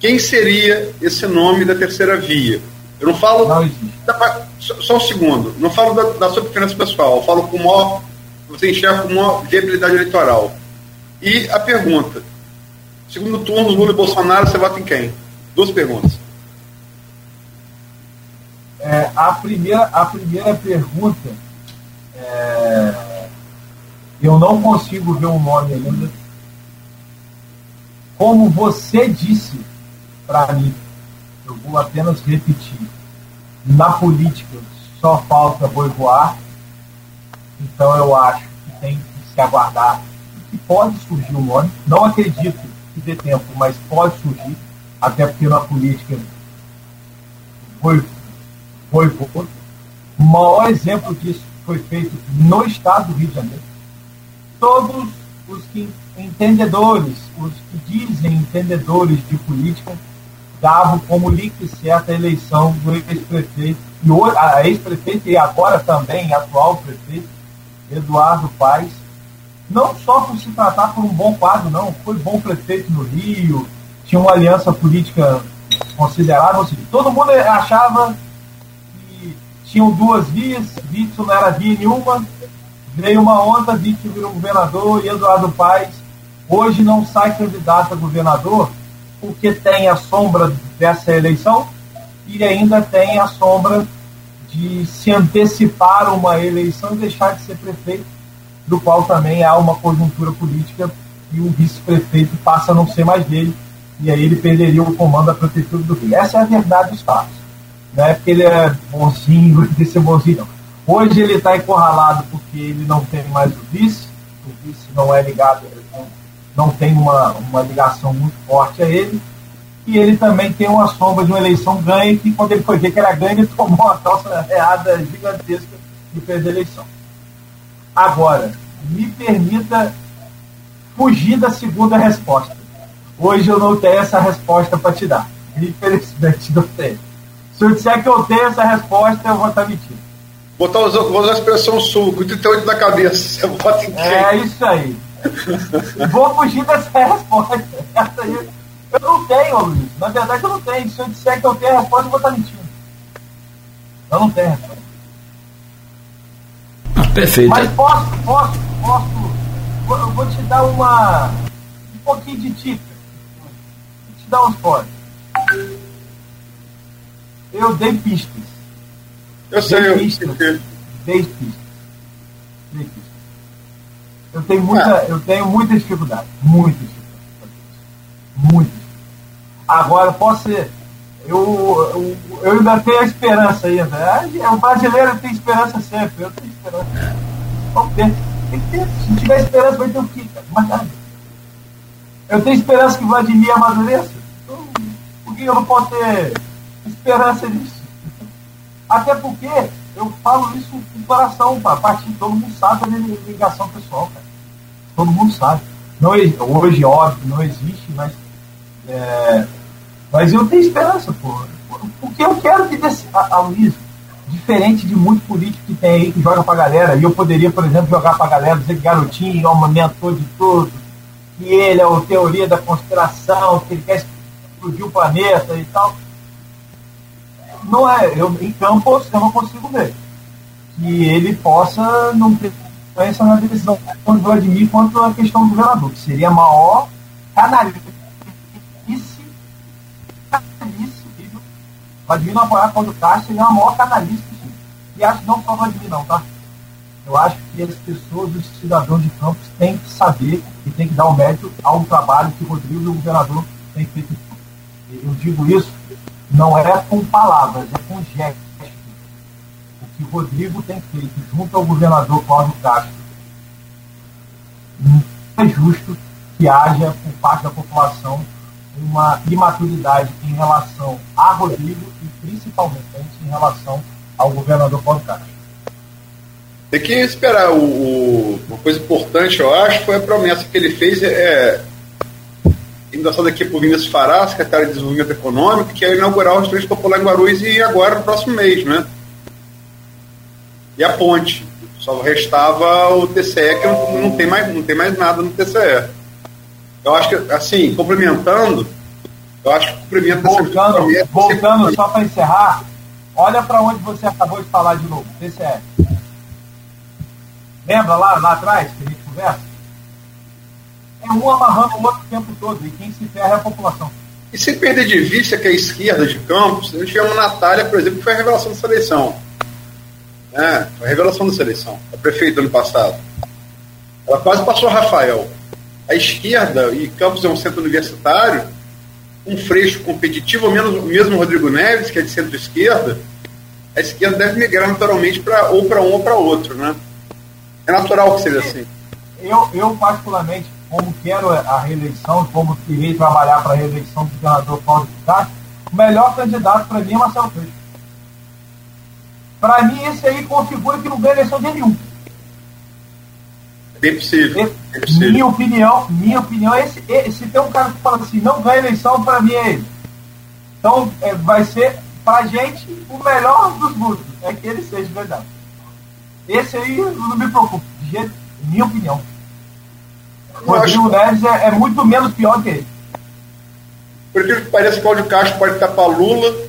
quem seria esse nome da terceira via? Eu não falo. Não da, só um segundo. Não falo da, da sua preferência pessoal. Eu falo com maior. Você enxerga com maior viabilidade eleitoral. E a pergunta: segundo turno, Lula e Bolsonaro, você vota em quem? Duas perguntas. É, a, primeira, a primeira pergunta. É, eu não consigo ver um nome ainda como você disse para mim, eu vou apenas repetir, na política só falta boi voar, então eu acho que tem que se aguardar que pode surgir um nome. Não acredito que dê tempo, mas pode surgir, até porque na política foi, foi pouco. O maior exemplo disso foi feito no estado do Rio de Janeiro. Todos os que entendedores, os que dizem entendedores de política, davam como link certa a eleição do ex-prefeito, e a ex-prefeito e agora também atual prefeito, Eduardo Paes, não só por se tratar por um bom quadro, não, foi bom prefeito no Rio, tinha uma aliança política considerável, seja, todo mundo achava que tinham duas vias, Vítor não era via nenhuma, veio uma onda, Vítor virou governador e Eduardo Paes hoje não sai candidato a governador porque tem a sombra dessa eleição e ainda tem a sombra de se antecipar uma eleição e deixar de ser prefeito, do qual também há uma conjuntura política e o vice-prefeito passa a não ser mais dele, e aí ele perderia o comando da prefeitura do Rio. Essa é a verdade dos fatos. Não é porque ele é bonzinho, tem ser bonzinho, não. Hoje ele está encurralado porque ele não tem mais o vice, o vice não é ligado, não tem uma, uma ligação muito forte a ele. E ele também tem uma sombra de uma eleição ganha, que quando ele foi ver que era ganha, ele tomou uma calça reada gigantesca e fez a eleição. Agora, me permita fugir da segunda resposta. Hoje eu não tenho essa resposta para te dar. Infelizmente não tenho. Se eu disser que eu tenho essa resposta, eu vou estar mentindo. Botar, vou usar a expressão sul, com 38 na cabeça. Você vota em quem? É isso aí. Vou fugir dessa resposta. Essa aí, eu não tenho, Luiz. Na verdade, eu não tenho. Se eu disser que eu tenho a resposta, eu vou estar mentindo. Eu não tenho a resposta. Ah, perfeito. Mas posso, posso, posso. Eu vou te dar uma. um pouquinho de dica. Vou te dar uns spoiler. Eu dei pistas. Eu sei, dei eu pistas. Dei pistas. Dei pistas. Eu tenho muita, é. eu tenho muita dificuldade. Muita dificuldade. Muita. Agora, posso ser. Eu, eu, eu ainda tenho a esperança ainda. É, o brasileiro tem esperança sempre. Eu tenho esperança. Vamos ter. Tem que ter. Se tiver esperança, vai ter o quê, cara? Mais nada. Eu tenho esperança que Vladimir amadureça. Então, por que eu não posso ter esperança nisso? Até porque eu falo isso com coração, a partir todo mundo sabe a minha ligação pessoal, cara todo mundo sabe. Não, hoje, óbvio, não existe, mas, é, mas eu tenho esperança, pô. Porque eu quero que desse. A, a Luiz, Diferente de muito político que tem aí que joga pra galera, e eu poderia, por exemplo, jogar pra galera, dizer que garotinho é o mentor de tudo, que ele é o teoria da conspiração, que ele quer explodir o planeta e tal. Não é, eu, em Campos eu não consigo ver que ele possa não ter influência na decisão tanto do Vladimir quanto a questão do governador, que seria a maior canalice, canalice, Vladimir não apoiar contra o Castro, ele é a maior canalice E acho que não só o Vladimir não, tá? Eu acho que as pessoas, os cidadãos de Campos, têm que saber e têm que dar o mérito ao trabalho que o Rodrigo e o governador têm feito. Eu digo isso não é com palavras, é com gestos que Rodrigo tem feito junto ao governador Cláudio Castro, não é justo que haja por parte da população uma imaturidade em relação a Rodrigo e principalmente em relação ao governador Cláudio Castro. Tem que esperar. O, o, uma coisa importante, eu acho, foi a promessa que ele fez, é, endossada aqui por Vinícius Fará, secretário de Desenvolvimento Econômico, que é inaugurar o restaurante popular em Guarulhos e agora no próximo mês, né? e a ponte. Só restava o TCE, que não, não, tem, mais, não tem mais nada no TCE. Eu acho que, assim, complementando, eu acho que cumprimento Voltando, voltando só para encerrar, olha para onde você acabou de falar de novo, TCE. Lembra lá, lá atrás que a gente conversa? É um amarrando o outro o tempo todo, e quem se ferra é a população. E sem perder de vista que a esquerda de Campos, a gente tivemos Natália, por exemplo, que foi a revelação dessa eleição é, a revelação da seleção. A prefeita ano passado. Ela quase passou Rafael. A esquerda, e Campos é um centro universitário, um freixo competitivo, menos, mesmo Rodrigo Neves, que é de centro-esquerda, a esquerda deve migrar naturalmente para ou para um ou para outro, né? É natural que seja assim. Eu, eu particularmente, como quero a reeleição, como irei trabalhar para a reeleição do governador Paulo Castro, o melhor candidato para mim é Marcelo Freixo. Para mim, esse aí configura que não ganha eleição de nenhum. Bem possível. É possível. Minha opinião, minha opinião é esse, esse, se tem um cara que fala assim, não ganha eleição, para mim é ele. Então, é, vai ser, pra gente, o melhor dos mundos. É que ele seja verdade. Esse aí não me preocupa. De jeito, minha opinião. O Rodrigo Neves é, é, muito menos pior que ele. Por que parece que o Cláudio Castro pode estar para Lula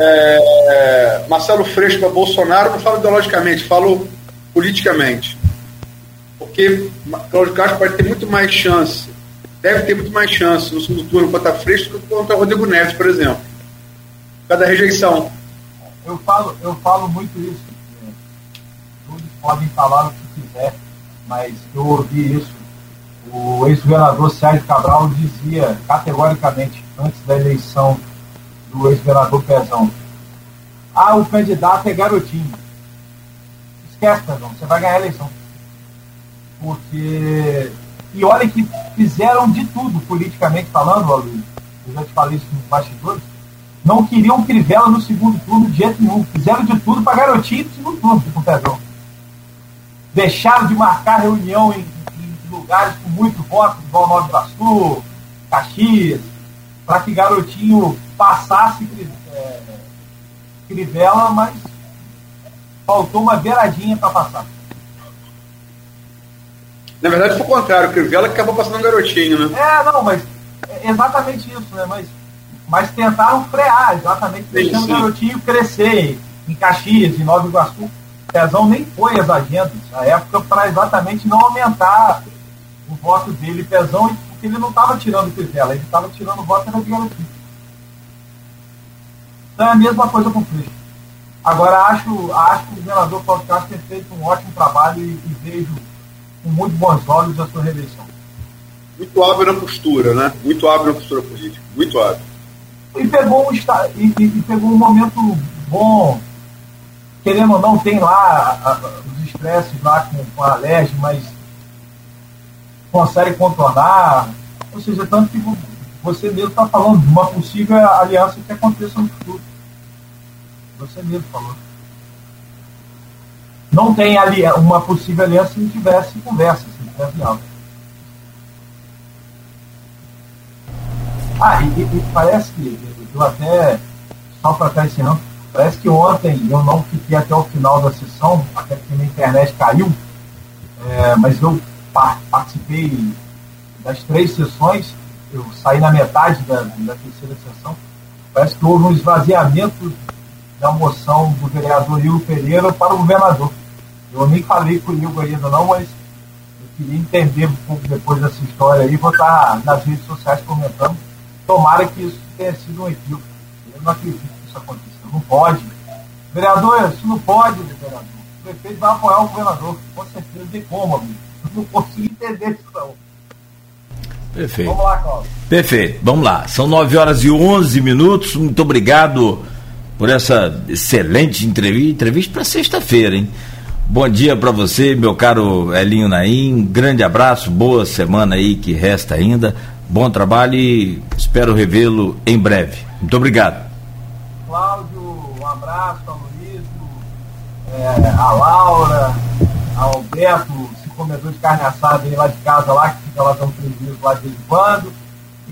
é, Marcelo Freixo para Bolsonaro, não falo ideologicamente, falo politicamente. Porque Cláudio Castro pode ter muito mais chance, deve ter muito mais chance no segundo turno contra Freixo do que contra Rodrigo Neves, por exemplo. Cada rejeição. Eu falo, eu falo muito isso. Todos podem falar o quiser, mas eu ouvi isso. O ex-governador Sérgio Cabral dizia categoricamente, antes da eleição do ex-governador Pezão. Ah, o candidato é garotinho. Esquece, Pezão, você vai ganhar a eleição. Porque. E olha que fizeram de tudo, politicamente falando, Aloysio. Eu já te falei isso nos bastidores. Não queriam Crivella no segundo turno de jeito nenhum. Fizeram de tudo para garotinho no segundo turno com o Pezão. Deixaram de marcar reunião em, em lugares com muito voto, igual Nova Iguaçu, Caxias, para que garotinho passasse é, Crivella, mas faltou uma beiradinha para passar. Na verdade foi o contrário, Crivella que acabou passando um garotinho, né? É, não, mas é exatamente isso, né? Mas, mas tentaram frear, exatamente, sim, deixando sim. o garotinho crescer em Caxias, em Nova Iguaçu. Pezão nem foi as agendas na época para exatamente não aumentar o voto dele, Pezão, porque ele não estava tirando Crivella, ele estava tirando o voto da garotinho. Então é a mesma coisa com o Freixo. Agora, acho, acho que o governador Paulo Castro tem feito um ótimo trabalho e, e vejo com muito bons olhos a sua reeleição. Muito hábil na postura, né? Muito hábil na postura política. Muito hábil. E pegou um, e, e, e pegou um momento bom. Querendo ou não, tem lá a, os estresses lá com, com a Alerj, mas consegue contornar. Ou seja, tanto que você mesmo está falando de uma possível aliança que aconteça no futuro. Você mesmo falou. Não tem ali uma possível aliança se não tivesse conversa, se não tivesse diálogo. Ah, e, e, parece que eu até, só para estar ensinando, Parece que ontem eu não fiquei até o final da sessão, até porque minha internet caiu, é, mas eu participei das três sessões, eu saí na metade da, da terceira sessão. Parece que houve um esvaziamento da moção do vereador Igor Pereira para o governador. Eu nem falei com o Igor ainda não, mas eu queria entender um pouco depois dessa história aí, vou estar nas redes sociais comentando. Tomara que isso tenha sido um equívoco. Eu não acredito que isso aconteceu. Não pode. Vereador, isso não pode, vereador. O prefeito vai apoiar o governador. Com certeza tem como, amigo. Não consigo entender isso não. Perfeito. Vamos lá, Cláudio. Perfeito, vamos lá. São 9 horas e 11 minutos. Muito obrigado por essa excelente entrevista. Entrevista para sexta-feira, hein? Bom dia para você, meu caro Elinho Naim. Grande abraço, boa semana aí que resta ainda. Bom trabalho e espero revê-lo em breve. Muito obrigado. Cláudio, um abraço ao é, a Laura, ao Alberto, esse comedor de carne assada aí lá de casa, lá, que fica lá dando prejuízo lá de vez em quando.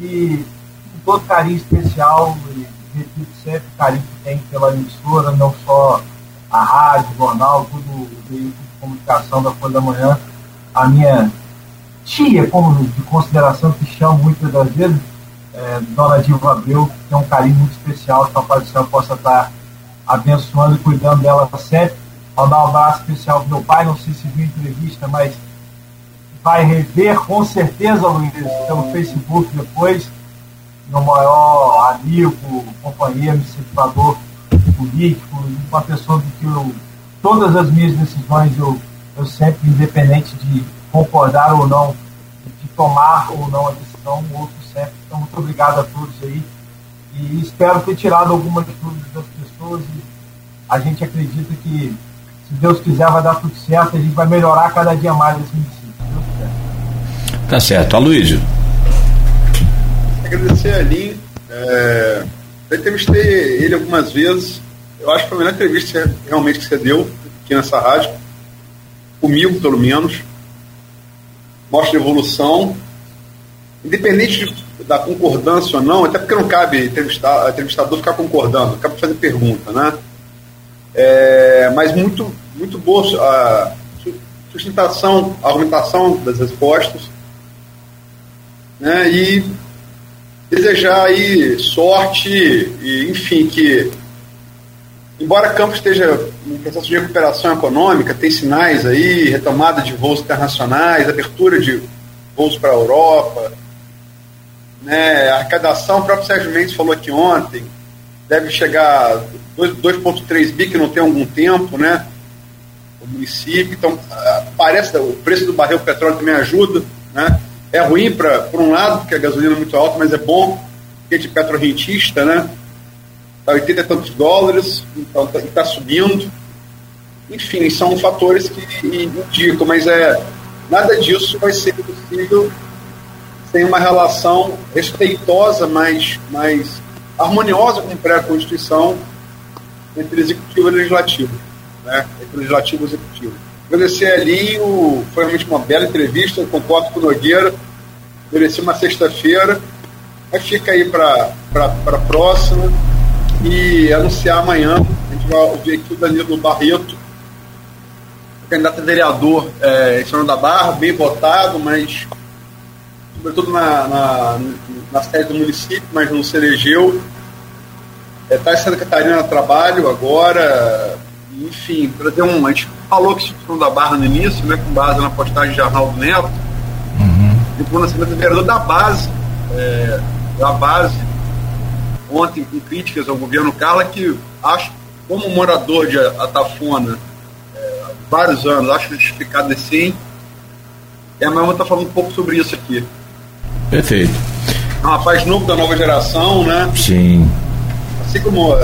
E com todo carinho especial, e repito sempre o carinho que tem pela emissora, não só a rádio, o jornal, tudo o veículo de comunicação da Folha da Manhã. A minha tia, como de consideração que chamo muitas das vezes, é, Dona Dilma Abreu, tem um carinho muito especial, que a Pai do Céu possa estar abençoando e cuidando dela sempre. Mandar um abraço especial para meu pai, não sei se viu entrevista, mas vai rever com certeza, Luiz, pelo Facebook depois, meu maior amigo, companheiro, incentivador político, uma pessoa que eu, todas as minhas decisões eu, eu sempre, independente de concordar ou não, de tomar ou não a decisão, outro sempre. Então, muito obrigado a todos aí. E espero ter tirado algumas dúvidas das pessoas e a gente acredita que, se Deus quiser, vai dar tudo certo, a gente vai melhorar cada dia mais esse município. Tá certo. Aloysio. Agradecer a Lin. É, eu entrevistei ele algumas vezes. Eu acho que foi a melhor entrevista realmente que você deu aqui nessa rádio. Comigo, pelo menos. Mostra evolução. Independente de, da concordância ou não, até porque não cabe entrevistar, entrevistador ficar concordando, cabe fazer pergunta, né? É, mas muito, muito boa a sustentação, a argumentação das respostas né, e desejar aí sorte e, enfim, que embora Campos esteja em processo de recuperação econômica, tem sinais aí, retomada de voos internacionais, abertura de voos para a Europa, né, a arrecadação, o próprio Sérgio Mendes falou aqui ontem, deve chegar a 2,3 bi, que não tem algum tempo, né, o município, então parece, o preço do barril petróleo também ajuda, né, é ruim para por um lado, porque a gasolina é muito alta, mas é bom, porque é de petrorrentista, né? Está 80 e tantos dólares, então está tá subindo. Enfim, são fatores que indicam, mas é nada disso vai ser possível sem uma relação respeitosa, mais, mais harmoniosa com a Constituição entre executivo e legislativo, né? entre legislativo e executivo. Agradecer a Elinho, foi realmente uma bela entrevista, concordo com o Nogueira, mereci uma sexta-feira, mas fica aí para a próxima e anunciar amanhã, a gente vai ouvir aqui o Danilo Barreto, candidato a vereador é, em São da Barra, bem votado, mas sobretudo na, na, na sede do município, mas não se elegeu. Está é, em Santa Catarina a trabalho agora, enfim, para ter um. A gente falou que São da Barra no início, né, com base na postagem de Arnaldo Neto, uhum. e por nascimento do vereador da base, é, da base, ontem com críticas ao governo Carla, que acho, como morador de Atafona, é, vários anos, acho justificado assim, e a irmã está falando um pouco sobre isso aqui. Perfeito. É um rapaz novo da nova geração, né? Sim. Assim como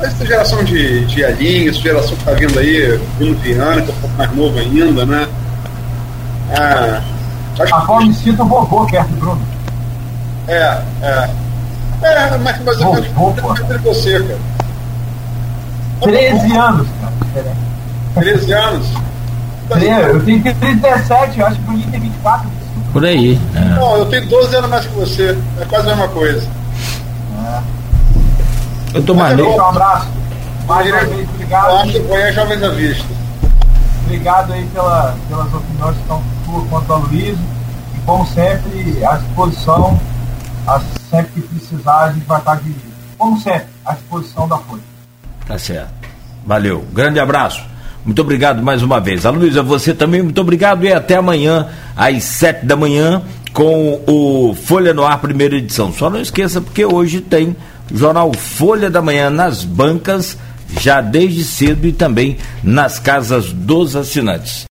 essa geração de, de Alinha, essa geração que está vindo aí, Bruno Viana, que é um pouco mais novo ainda, né? Ah, acho a qual me sinto vovô perto do Bruno. É, é. É, mas mais ou menos entre você, cara. 13 anos, cara. 13 anos? Eu tenho 37, eu acho que o Bruninho tem 24. Por aí. É. Não, eu tenho 12 anos mais que você. É quase a mesma coisa. Eu tô maneiro. Um abraço. Mais uma vez, obrigado. Eu acho que foi a Jovens à Vista. Obrigado aí pela, pelas opiniões que estão por quanto ao Luiz. E como sempre, à disposição, a, sempre que precisar, a gente vai estar de, como sempre, à disposição da Folha. Tá certo. Valeu. Grande abraço. Muito obrigado mais uma vez. A Luísa, você também, muito obrigado e até amanhã, às sete da manhã, com o Folha no Ar, primeira edição. Só não esqueça, porque hoje tem jornal Folha da Manhã nas bancas, já desde cedo e também nas casas dos assinantes.